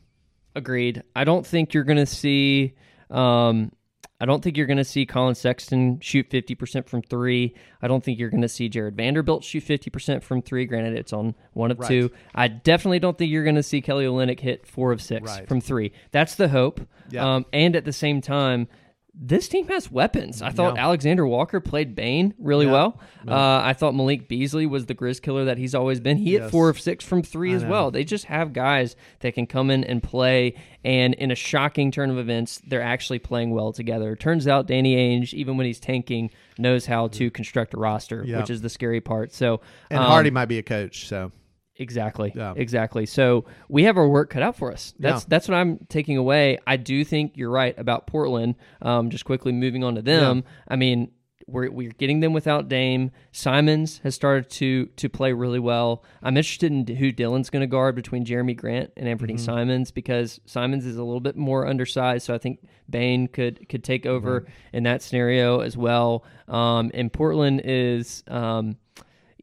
Agreed. I don't think you're going to see. Um, I don't think you're going to see Collin Sexton shoot 50% from three. I don't think you're going to see Jared Vanderbilt shoot 50% from three. Granted, it's on one of right. two. I definitely don't think you're going to see Kelly Olynyk hit four of six right. from three. That's the hope. Yeah. Um, and at the same time, this team has weapons. I thought yeah. Alexander Walker played Bane really yeah. well. Yeah. Uh, I thought Malik Beasley was the Grizz killer that he's always been. He yes. hit four of six from three I as know. well. They just have guys that can come in and play. And in a shocking turn of events, they're actually playing well together. Turns out Danny Ainge, even when he's tanking, knows how to construct a roster, which is the scary part. So and um, Hardy might be a coach. So Exactly. Yeah. Exactly. So we have our work cut out for us. That's yeah. that's what I'm taking away. I do think you're right about Portland. Um, just quickly moving on to them. Yeah. I mean, we're we're getting them without Dame. Simons has started to to play really well. I'm interested in who Dillon's going to guard between Jerami Grant and Anthony mm-hmm. Simons because Simons is a little bit more undersized. So I think Bane could could take over mm-hmm. in that scenario as well. Um, and Portland is. Um,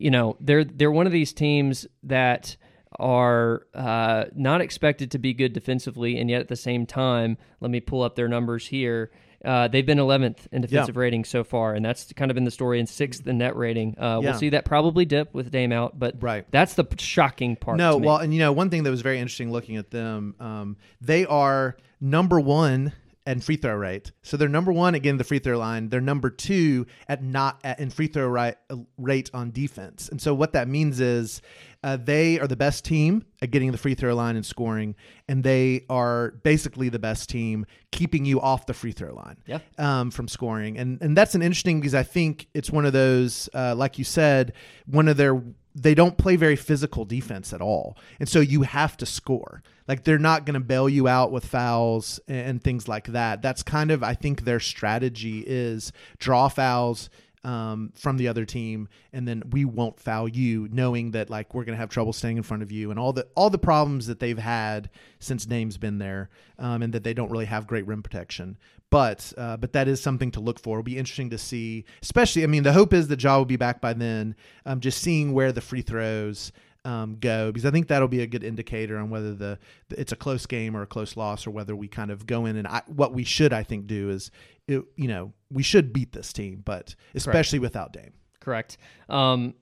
you know they're they're one of these teams that are uh, not expected to be good defensively, and yet at the same time, let me pull up their numbers here. Uh, they've been 11th in defensive yeah. rating so far, and that's kind of been the story, and sixth in net rating. Uh, yeah. We'll see that probably dip with Dame out, but right. that's the shocking part. No, well, and you know, one thing that was very interesting looking at them, um, they are number one and free throw rate. So they're number one again the free throw line. They're number two at not at, in free throw right, rate on defense. And so what that means is uh, they are the best team at getting the free throw line and scoring, and they are basically the best team keeping you off the free throw line yeah. um, from scoring. And and that's an interesting because I think it's one of those, uh, like you said, one of their they don't play very physical defense at all. And so you have to score. Like they're not going to bail you out with fouls and things like that. That's kind of I think their strategy is draw fouls um, from the other team, and then we won't foul you, knowing that like we're gonna have trouble staying in front of you, and all the all the problems that they've had since Dame's been there, um, and that they don't really have great rim protection. But uh, but that is something to look for. It'll be interesting to see, especially. I mean, the hope is that Ja will be back by then. Um, just seeing where the free throws um, go because I think that'll be a good indicator on whether the, the, it's a close game or a close loss or whether we kind of go in and I, what we should I think do is it, you know we should beat this team but especially Correct. without Dame. Correct. Um,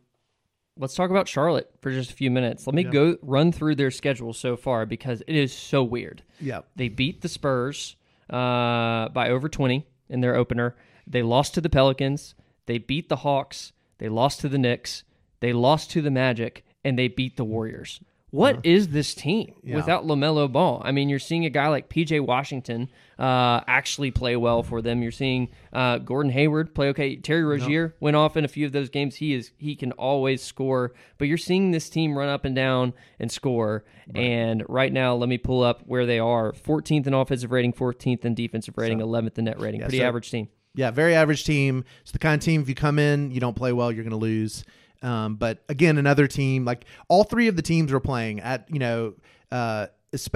let's talk about Charlotte for just a few minutes. Let me yeah. go run through their schedule so far because it is so weird. Yeah, they beat the Spurs uh, by over twenty in their opener. They lost to the Pelicans. They beat the Hawks. They lost to the Knicks. They lost to the Magic and they beat the Warriors. What uh, is this team yeah. without LaMelo Ball? I mean, you're seeing a guy like PJ Washington uh, actually play well for them. You're seeing uh, Gordon Hayward play okay. Terry Rozier no. went off in a few of those games. He is he can always score, but you're seeing this team run up and down and score. Right. And right now, let me pull up where they are: 14th in offensive rating, 14th in defensive rating, so, 11th in net rating. Yeah, Pretty so, average team. Yeah, very average team. It's the kind of team if you come in, you don't play well, you're going to lose. Um, but again, another team like all three of the teams were playing at you know uh,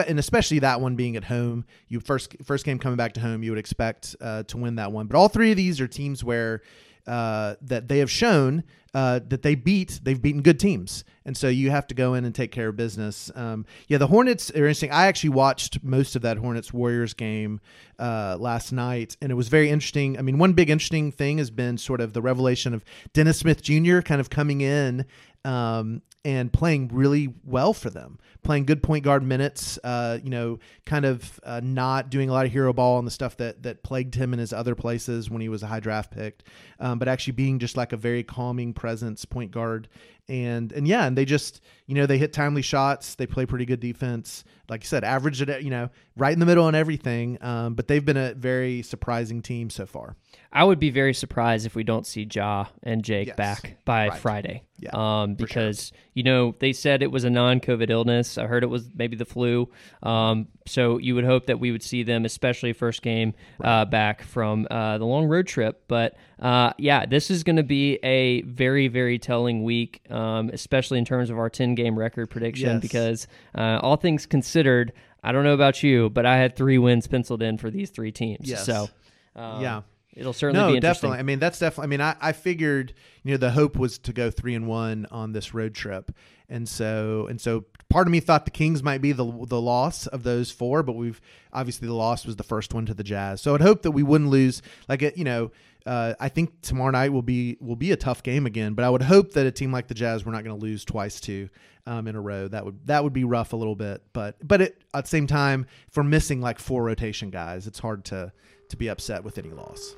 and especially that one being at home, you first first game coming back to home, you would expect uh, to win that one. But all three of these are teams where uh, that they have shown uh, that they beat they've beaten good teams. And so you have to go in and take care of business. Um, yeah the hornets are interesting. I actually watched most of that hornets warriors game uh, last night and it was very interesting. I mean one big interesting thing has been sort of the revelation of dennis smith jr kind of coming in um, and playing really well for them, playing good point guard minutes. Uh, you know, kind of uh, not doing a lot of hero ball and the stuff that that plagued him in his other places when he was a high draft pick, um, but actually being just like a very calming presence, point guard, and and yeah, and they just you know they hit timely shots, they play pretty good defense. Like I said, average it, you know, right in the middle on everything. Um, but they've been a very surprising team so far. I would be very surprised if we don't see Ja and Jake yes. back by right. Friday. Yeah, um, because sure. you know they said it was a non-COVID illness. I heard it was maybe the flu. Um, so you would hope that we would see them, especially first game right. uh, back from uh, the long road trip. But uh, yeah, this is going to be a very very telling week, um, especially in terms of our ten game record prediction. Yes. Because uh, all things considered, I don't know about you, but I had three wins penciled in for these three teams. Yes. So um, yeah it'll certainly be. no, be definitely. I mean, that's definitely. I mean, I, I figured you know the hope was to go three and one on this road trip, and so and so part of me thought the Kings might be the the loss of those four, but we've obviously the loss was the first one to the Jazz. So I'd hope that we wouldn't lose. Like it, you know. Uh, I think tomorrow night will be will be a tough game again, but I would hope that a team like the Jazz we're not going to lose twice to um, in a row. That would that would be rough a little bit, but but it, at the same time, for missing like four rotation guys, it's hard to to be upset with any loss.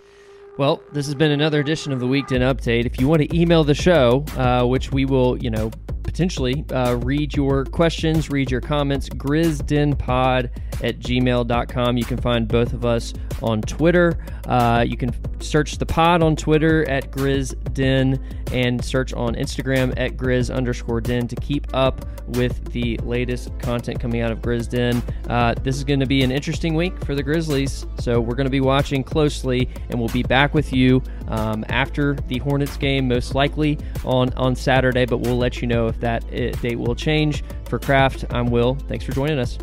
Well, this has been another edition of the WeekDen Update. If you want to email the show, uh, which we will, you know, potentially uh, read your questions, read your comments, grizzdenpod at gmail.com. You can find both of us on Twitter. Uh, you can search the pod on Twitter at grizzden and search on Instagram at grizz underscore den to keep up with the latest content coming out of Grizzden. Uh, this is going to be an interesting week for the Grizzlies, so we're going to be watching closely, and we'll be back with you um, after the Hornets game, most likely on on Saturday. But we'll let you know if that uh, date will change. For Craft, I'm Will. Thanks for joining us.